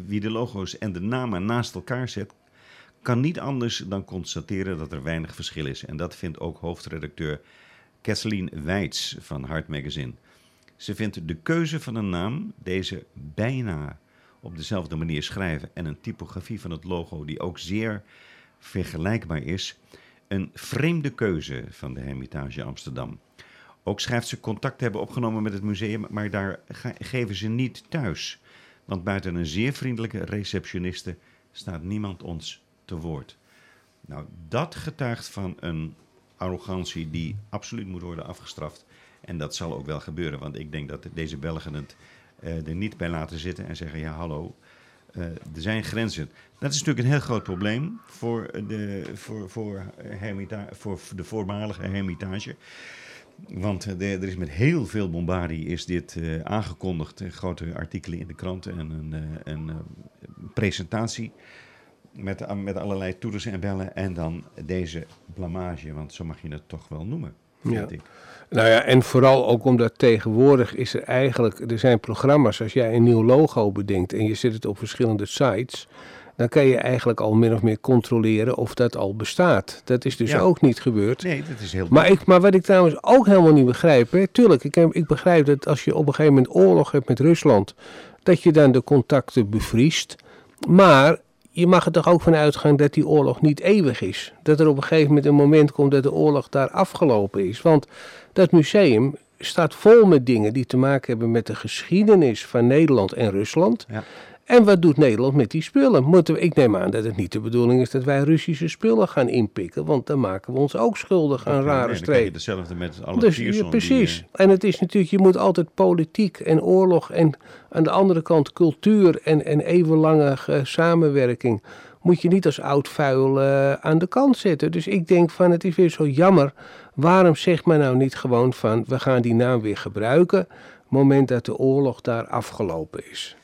Wie de logo's en de namen naast elkaar zet, kan niet anders dan constateren dat er weinig verschil is. En dat vindt ook hoofdredacteur Kathleen Weitz van Hart Magazine. Ze vindt de keuze van een naam, deze bijna op dezelfde manier schrijven en een typografie van het logo die ook zeer vergelijkbaar is, een vreemde keuze van de Hermitage Amsterdam. Ook schrijft ze contact hebben opgenomen met het museum, maar daar geven ze niet thuis. Want buiten een zeer vriendelijke receptioniste staat niemand ons te woord. Nou, dat getuigt van een arrogantie die absoluut moet worden afgestraft. En dat zal ook wel gebeuren, want ik denk dat deze Belgen het eh, er niet bij laten zitten en zeggen: ja, hallo, eh, er zijn grenzen. Dat is natuurlijk een heel groot probleem voor de, voor, voor, voor de voormalige hermitage. Want eh, er is met heel veel bombardie is dit aangekondigd. Grote artikelen in de kranten en een, presentatie met, met allerlei toeters en bellen. En dan deze blamage, want zo mag je het toch wel noemen. Vind Ja. ik. Nou ja, en vooral ook omdat tegenwoordig is er eigenlijk, er zijn programma's, als jij een nieuw logo bedenkt en je zet het op verschillende sites, dan kan je eigenlijk al min of meer controleren of dat al bestaat. Dat is dus Ja. ook niet gebeurd. Nee, dat is heel... Maar, ik, maar wat ik trouwens ook helemaal niet begrijp, hè, tuurlijk, ik, ik begrijp dat als je op een gegeven moment oorlog hebt met Rusland, dat je dan de contacten bevriest. Maar je mag er toch ook van uitgaan dat die oorlog niet eeuwig is. Dat er op een gegeven moment een moment komt dat de oorlog daar afgelopen is. Want dat museum staat vol met dingen die te maken hebben met de geschiedenis van Nederland en Rusland. Ja. En wat doet Nederland met die spullen? Moeten we, ik neem aan dat het niet de bedoeling is dat wij Russische spullen gaan inpikken, want dan maken we ons ook schuldig aan Nee, rare je streken. hetzelfde met alle Dus, ja, precies. eh, En het is natuurlijk, je moet altijd politiek en oorlog en aan de andere kant cultuur en, en eeuwenlange samenwerking. Moet je niet als oud vuil eh, aan de kant zetten. Dus ik denk van het is weer zo jammer. Waarom zegt men nou niet gewoon van we gaan die naam weer gebruiken. moment dat de oorlog daar afgelopen is.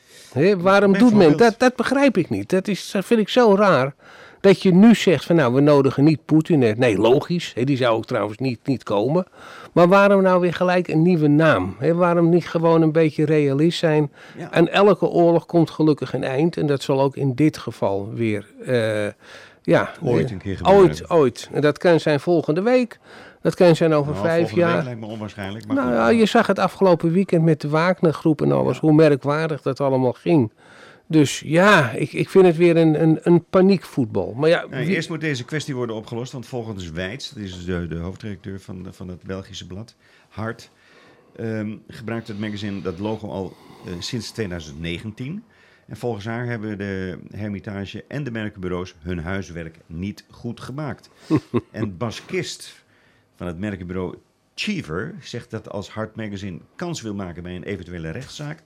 Waarom doet men dat? Dat begrijp ik niet. Dat, is, dat vind ik zo raar. Dat je nu zegt van nou, we nodigen niet Poetin. uit. Nee, logisch. Hè, die zou ook trouwens niet, niet komen. Maar waarom nou weer gelijk een nieuwe naam? Waarom niet gewoon een beetje realist zijn? Ja. Aan elke oorlog komt gelukkig een eind. En dat zal ook in dit geval weer... eh, ja, Ooit een keer gebeuren. Ooit, ooit. En dat kan zijn volgende week. Dat kan zijn over nou, vijf volgende week jaar. lijkt me onwaarschijnlijk. Maar Nou ja, je zag het afgelopen weekend met de Wagner-groep en alles, hoe merkwaardig dat allemaal ging. Dus ja, ik, ik vind het weer een, een, een paniekvoetbal. Maar ja, Nou, wie- eerst moet deze kwestie worden opgelost, want volgens Wijts, dat is de, de hoofdredacteur van, van het Belgische blad, Hart, ehm, gebruikt het magazine dat logo al eh, sinds 2019. En volgens haar hebben de Hermitage en de merkenbureaus hun huiswerk niet goed gemaakt. en Bas Kist van het merkenbureau Cheever zegt dat als Hart Magazine kans wil maken bij een eventuele rechtszaak,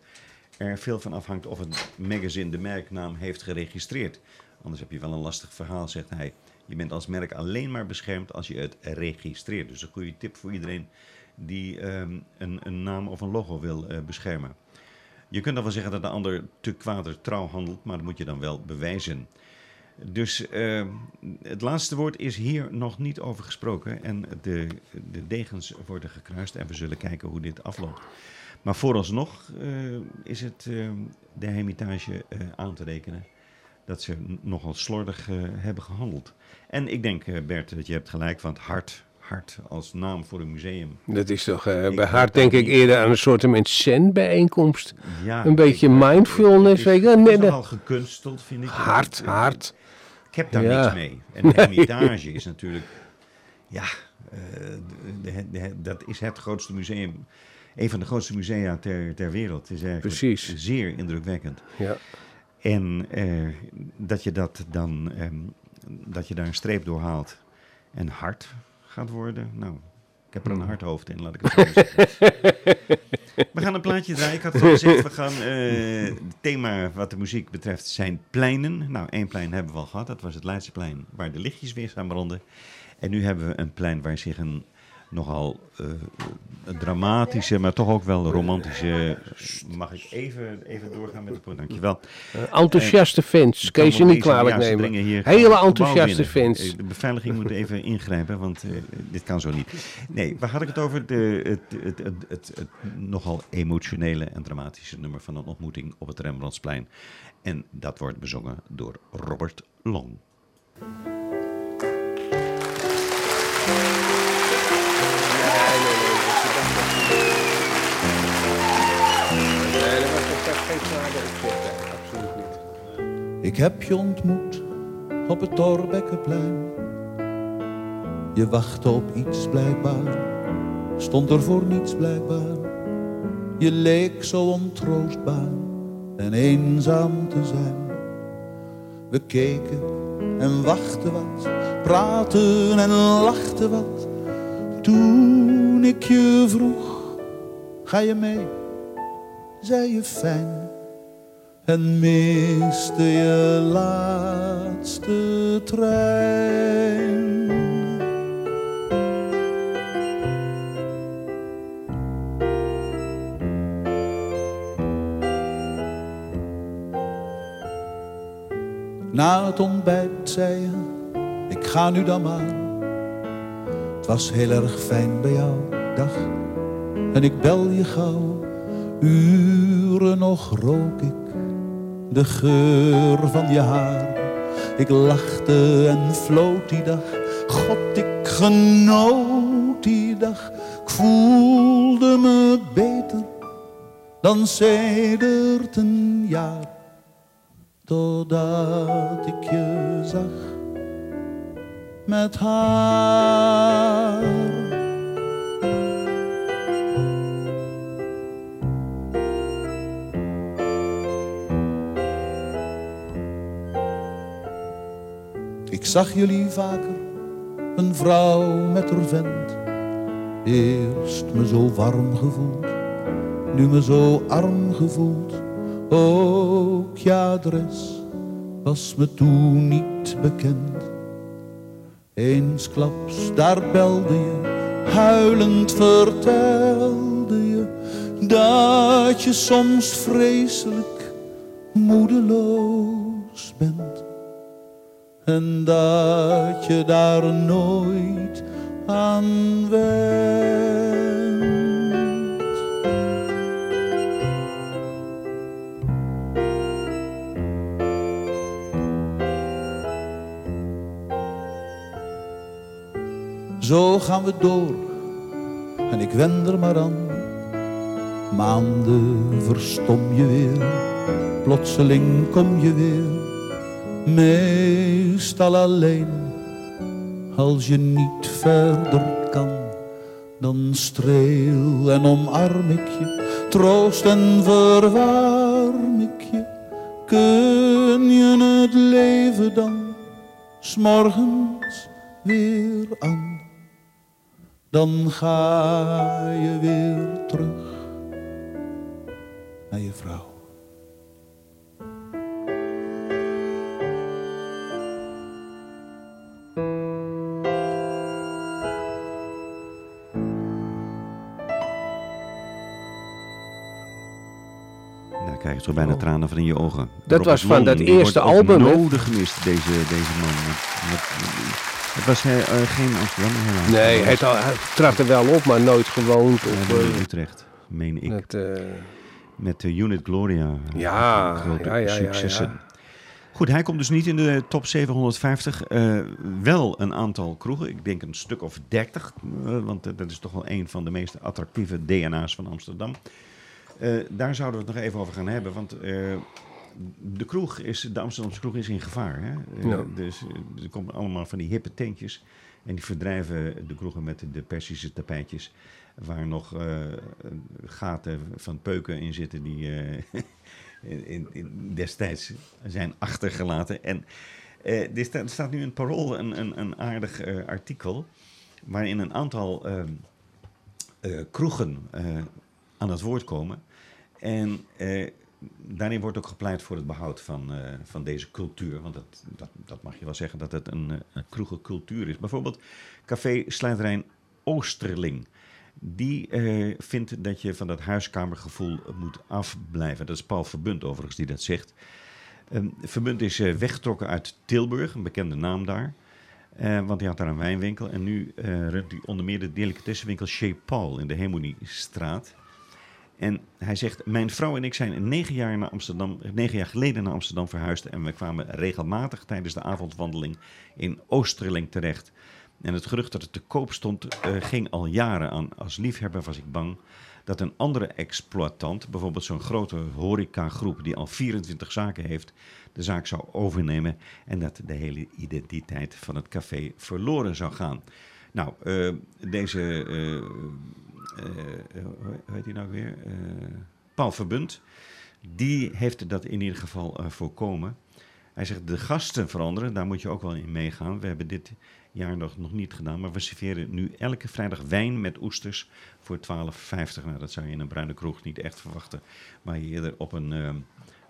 er veel van afhangt of het magazine de merknaam heeft geregistreerd. Anders heb je wel een lastig verhaal, zegt hij. Je bent als merk alleen maar beschermd als je het registreert. Dus een goede tip voor iedereen die ehm, een, een naam of een logo wil eh, beschermen. Je kunt dan wel zeggen dat de ander te kwader trouw handelt, maar dat moet je dan wel bewijzen. Dus ehm, het laatste woord is hier nog niet over gesproken. En de, de degens worden gekruist en we zullen kijken hoe dit afloopt. Maar vooralsnog eh, is het eh, de Hermitage eh, aan te rekenen dat ze nogal slordig eh, hebben gehandeld. En ik denk, Bert, dat je hebt gelijk, want hart, hart als naam voor een museum. dat is toch eh, Ik bij Hart denk ik eerder aan een soort zen-bijeenkomst. Ja, Een beetje ik- mindfulness, het is- weet je is nogal gekunsteld, vind ik. Hart, Het- hart. Ik heb daar Ja. niks mee. En de Hermitage is natuurlijk... Ja, eh, de- de- de- dat is het grootste museum. Een van de grootste musea ter, ter wereld. Het is eigenlijk Precies. zeer indrukwekkend. Ja. En eh, dat je dat dan... ehm, dat je daar een streep door haalt. En hard gaat worden. Nou, ik heb er een Hmm. hard hoofd in, laat ik het zo zeggen. We gaan een plaatje draaien. Ik had het al gezegd, we gaan... eh, het thema wat de muziek betreft zijn pleinen. Nou, één plein hebben we al gehad. Dat was het Leidseplein, waar de lichtjes weer gaan branden. En nu hebben we een plein waar zich een nogal eh, een dramatische, maar toch ook wel romantische... Mag ik even, even doorgaan met de punt? Dankjewel. Eh, enthousiaste fans, kun je ze niet kwalijk nemen. hier Hele enthousiaste fans. Eh, De beveiliging moet even ingrijpen, want eh, dit kan zo niet. Nee, waar had ik het over? De, het, het, het, het, het nogal emotionele en dramatische nummer van een ontmoeting op het Rembrandtsplein. En dat wordt bezongen door Robert Long. Ik heb je ontmoet op het Torbekkenplein. Je wachtte op iets blijkbaar, stond er voor niets blijkbaar. Je leek zo ontroostbaar en eenzaam te zijn. We keken en wachten wat, praten en lachten wat. Toen ik je vroeg, ga je mee? Zei je fijn en miste je laatste trein. Na het ontbijt zei je, ik ga nu dan maar. Het was heel erg fijn bij jou, dag. En ik bel je gauw. Uren nog rook ik de geur van je haar. Ik lachte en floot die dag. God, ik genoot die dag. Ik voelde me beter dan sedert een jaar. Totdat ik je zag met haar. Zag jullie vaker, een vrouw met haar vent. Eerst me zo warm gevoeld, nu me zo arm gevoeld. Ook je adres was me toen niet bekend. Eensklaps, daar belde je, huilend vertelde je dat je soms vreselijk moedeloos bent. En dat je daar nooit aan went. Zo gaan we door en ik wend er maar aan. Maanden verstom je weer, plotseling kom je weer. Meestal alleen, als je niet verder kan. Dan streel en omarm ik je, troost en verwarm ik je. Kun je het leven dan, s'morgens weer aan? dan ga je weer terug Toch bijna tranen van in je ogen. Dat was van dat eerste album, nodig gemist, deze, deze man. Met- met- Het was hij, eh, geen Amsterdam, helaas. Nee, hij, hij trad er wel op, maar nooit gewoond. Of, woonde in eh, Utrecht, meen ik. eh, Met de Unit Gloria. Ja, Grote ja, ja, ja, successen. Goed, hij komt dus niet in de top 750. Eh, wel een aantal kroegen. Ik denk een stuk of 30. eh, want eh, dat is toch wel een van de meest attractieve DNA's van Amsterdam. Eh, daar zouden we het nog even over gaan hebben. Want eh, de kroeg is, de Amsterdamse kroeg is in gevaar. Hè? Eh, Ja. Dus er komen allemaal van die hippe tentjes. En die verdrijven de kroegen met de Persische tapijtjes. Waar nog gaten van peuken in zitten die in, in, in destijds zijn achtergelaten. En er, staat, er staat nu in het Parool een, een, een aardig artikel. waarin een aantal ehm, eh, kroegen aan het woord komen. En eh, daarin wordt ook gepleit voor het behoud van, eh, van deze cultuur. Want dat, dat, dat mag je wel zeggen dat het een, eh, een kroegencultuur is. Bijvoorbeeld Café Slijterijn Oosterling. Die eh, vindt dat je van dat huiskamergevoel moet afblijven. Dat is Paul Verbund overigens die dat zegt. Ehm, Verbund is eh, weggetrokken uit Tilburg, een bekende naam daar. Want hij had daar een wijnwinkel. En nu runt hij onder meer de delicatessenwinkel Chez Paul in de Hemoniestraat. En hij zegt, mijn vrouw en ik zijn negen jaar, Amsterdam, jaar geleden naar Amsterdam verhuisd. En we kwamen regelmatig tijdens de avondwandeling in Oosterling terecht. En het gerucht dat het te koop stond, eh, ging al jaren aan. Als liefhebber was ik bang dat een andere exploitant, bijvoorbeeld zo'n grote horecagroep die al 24 zaken heeft, de zaak zou overnemen en dat de hele identiteit van het café verloren zou gaan. Nou, eh, deze, eh, hoe heet hij nou weer? Eh, Paul Verbund, die heeft dat in ieder geval eh, voorkomen. Hij zegt, de gasten veranderen, daar moet je ook wel in meegaan. We hebben dit jaar nog, nog niet gedaan, maar we serveren nu elke vrijdag wijn met oesters voor 12,50. Nou, dat zou je in een bruine kroeg niet echt verwachten, maar je eerder op een, eh,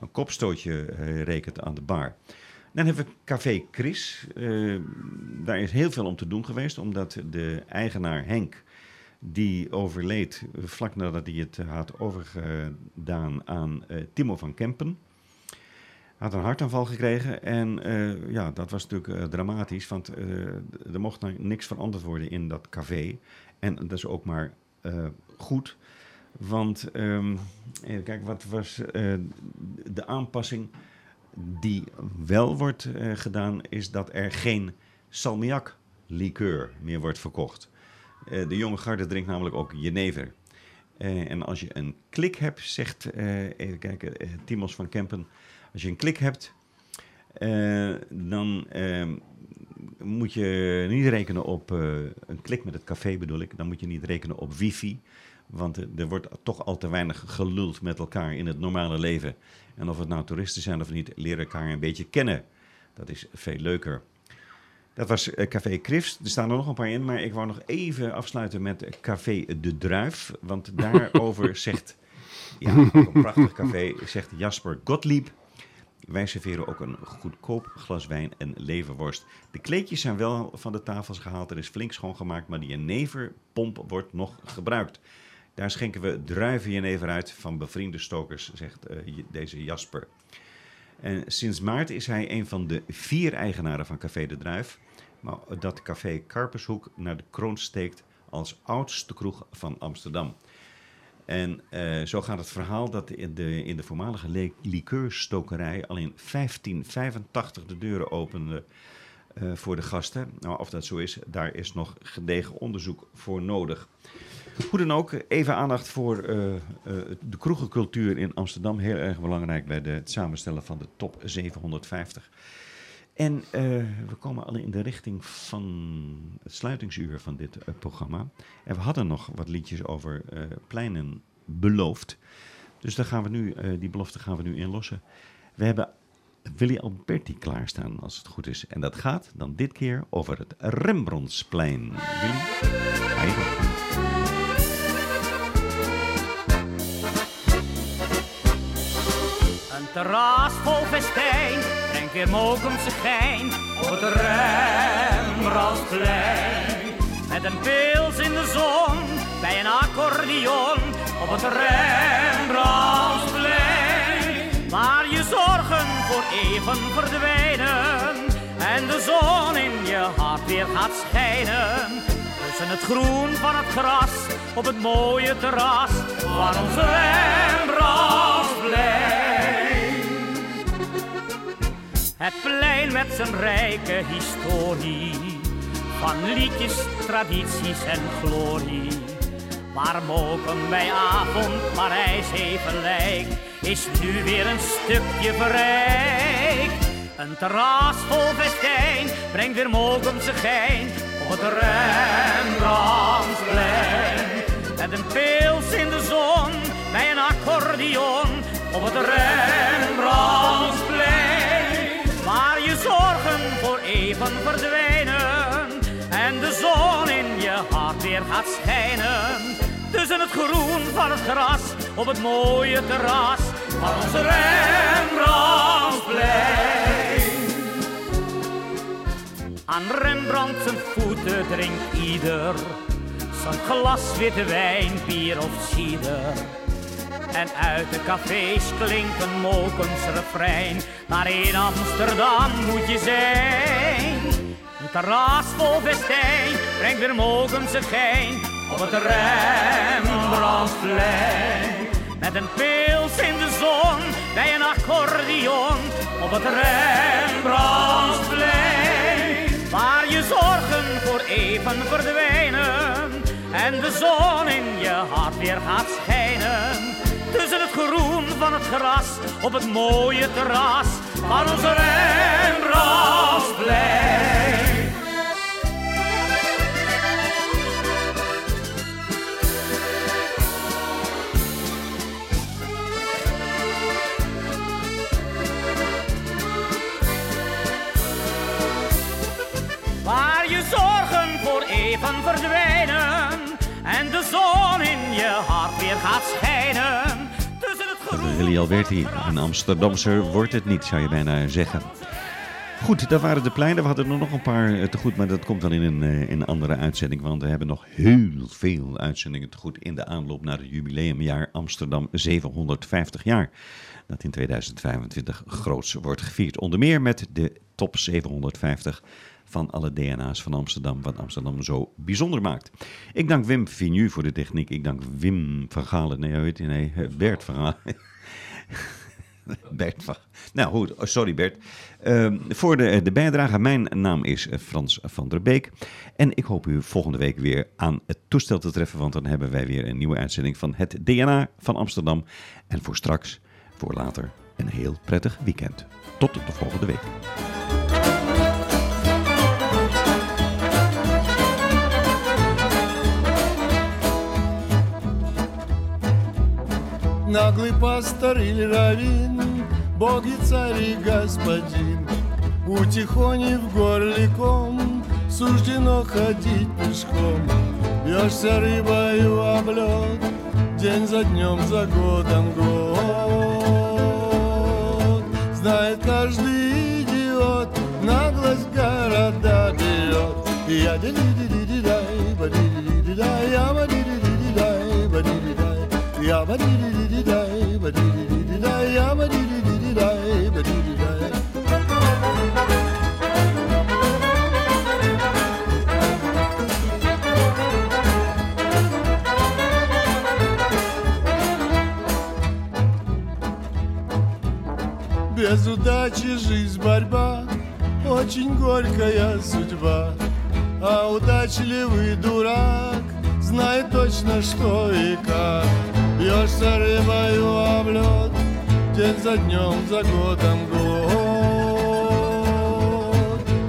een kopstootje eh, rekent aan de bar. Dan hebben we Café Chris. Eh, daar is heel veel om te doen geweest, omdat de eigenaar Henk, die overleed eh, vlak nadat hij het had overgedaan aan eh, Timo van Kempen. had een hartaanval gekregen en eh, ja, dat was natuurlijk eh, dramatisch, want eh, er mocht nou niks veranderd worden in dat café. En dat is ook maar eh, goed, want ehm, kijken, wat was eh, de aanpassing die wel wordt eh, gedaan, is dat er geen salmiak meer wordt verkocht. Eh, de jonge garde drinkt namelijk ook jenever. Eh, en als je een klik hebt, zegt, eh, kijken, Timos van Kempen, als je een klik hebt, dan moet je niet rekenen op een klik met het café bedoel ik, dan moet je niet rekenen op wifi, want er wordt toch al te weinig geluld met elkaar in het normale leven. En of het nou toeristen zijn of niet, leren elkaar een beetje kennen. Dat is veel leuker. Dat was eh, Café Crifs. Er staan er nog een paar in, maar ik wou nog even afsluiten met Café De Druif. Want daarover zegt, ja, een prachtig café, zegt Jasper Gottlieb. Wij serveren ook een goedkoop glas wijn en leverworst. De kleedjes zijn wel van de tafels gehaald. Er is flink schoongemaakt, maar die jeneverpomp wordt nog gebruikt. Daar schenken we druivenjenever uit van bevriende stokers, zegt eh, deze Jasper. En sinds maart is hij een van de vier eigenaren van Café de Druif. Maar dat café Karpershoek naar de kroon steekt als oudste kroeg van Amsterdam. En eh, zo gaat het verhaal dat in de, in de voormalige le- likeurstokerij al in 1585 de deuren opende eh, voor de gasten. Nou, of dat zo is, daar is nog gedegen onderzoek voor nodig. Hoe dan ook, even aandacht voor eh, de kroegencultuur in Amsterdam. Heel erg belangrijk bij de, het samenstellen van de top 750. En eh, we komen al in de richting van het sluitingsuur van dit eh, programma. En we hadden nog wat liedjes over eh, pleinen beloofd. Dus daar gaan we nu, die belofte gaan we nu inlossen. We hebben Willy Alberti klaarstaan, als het goed is. En dat gaat dan dit keer over het Rembrandtsplein. Willy, ga. Een terras vol festijn weer Mokumse gein op het Rembrandtplein. Met een pils in de zon bij een accordeon op het Rembrandtplein. Waar je zorgen voor even verdwijnen en de zon in je hart weer gaat schijnen. Tussen het groen van het gras op het mooie terras van ons Rembrandtplein. Het plein met zijn rijke historie van liedjes, tradities en glorie. Waar Mokum bij avond Parijs even lijkt, is nu weer een stukje verrijkt. Een terras vol festijn brengt weer Mokumse gein op het Rembrandtsplein. Met een pils in de zon bij een accordeon op het Rembrandtsplein. Even verdwijnen en de zon in je hart weer gaat schijnen. Tussen het groen van het gras op het mooie terras van ons Rembrandtsplein. Aan Rembrandt zijn voeten drinkt ieder zijn glas witte wijn, bier of cider. En uit de cafés klinkt een Mokens refrein. Maar in Amsterdam moet je zijn. Een terras vol festijn brengt weer Mokense gein op het Rembrandtsplein. Met een pils in de zon bij een accordeon op het Rembrandtsplein. Waar je zorgen voor even verdwijnen en de zon in je hart weer gaat schijnen. Tussen het groen van het gras op het mooie terras van ons Rembrandtsplein. Waar je zorgen voor even verdwijnen en de zon in je hart weer gaat schijnen. Willy Alberti, een Amsterdamser wordt het niet, zou je bijna zeggen. Goed, dat waren de pleinen. We hadden er nog een paar eh, te goed, maar dat komt wel in een, eh, in een andere uitzending. Want we hebben nog heel veel uitzendingen te goed in de aanloop naar het jubileumjaar Amsterdam 750 jaar. Dat in 2025 groots wordt gevierd. Onder meer met de top 750 van alle DNA's van Amsterdam, wat Amsterdam zo bijzonder maakt. Ik dank Wim Vignu voor de techniek. Ik dank Wim van Galen. Nee, weet je, nee, Bert van Galen. Bert. Nou goed, oh, sorry Bert. Ehm, voor de, de bijdrage, mijn naam is eh, Frans van der Beek. En ik hoop u volgende week weer aan het toestel te treffen, want dan hebben wij weer een nieuwe uitzending van het DNA van Amsterdam. En voor straks, voor later, een heel prettig weekend. Tot de volgende week. Наглый пастор или равин, Бог и царь и господин, Утихонив горликом, Суждено ходить пешком. Бьешься рыбою об лед, День за днем, за годом год. Знает каждый идиот, Наглость города берет. Я ди ди ди ди ди дай ба ди ди ди дай я ба Без удачи жизнь борьба, очень горькая судьба. А удачливый дурак знает точно что и как. Бьешься рыбою об лед, день за днем, за годом год.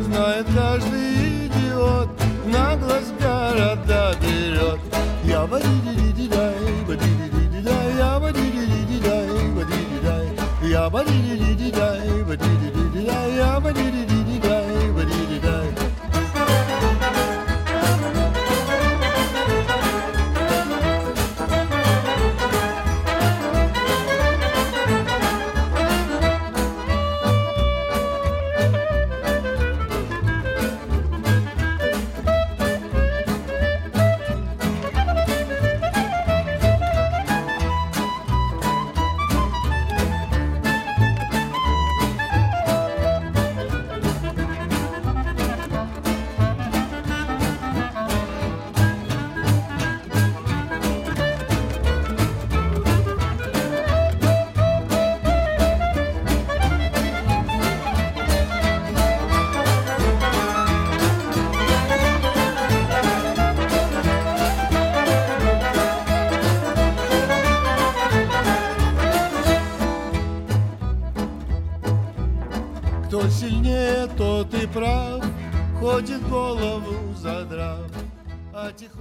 Знает каждый идиот, наглость города берет. Я ба ди ди ди дай, ба ди ди ди дай, я ба ди ди ди дай, ба ди ди дай. Я ба ди ди ди ди дай, ты прав, ходит голову задрав, а тихо.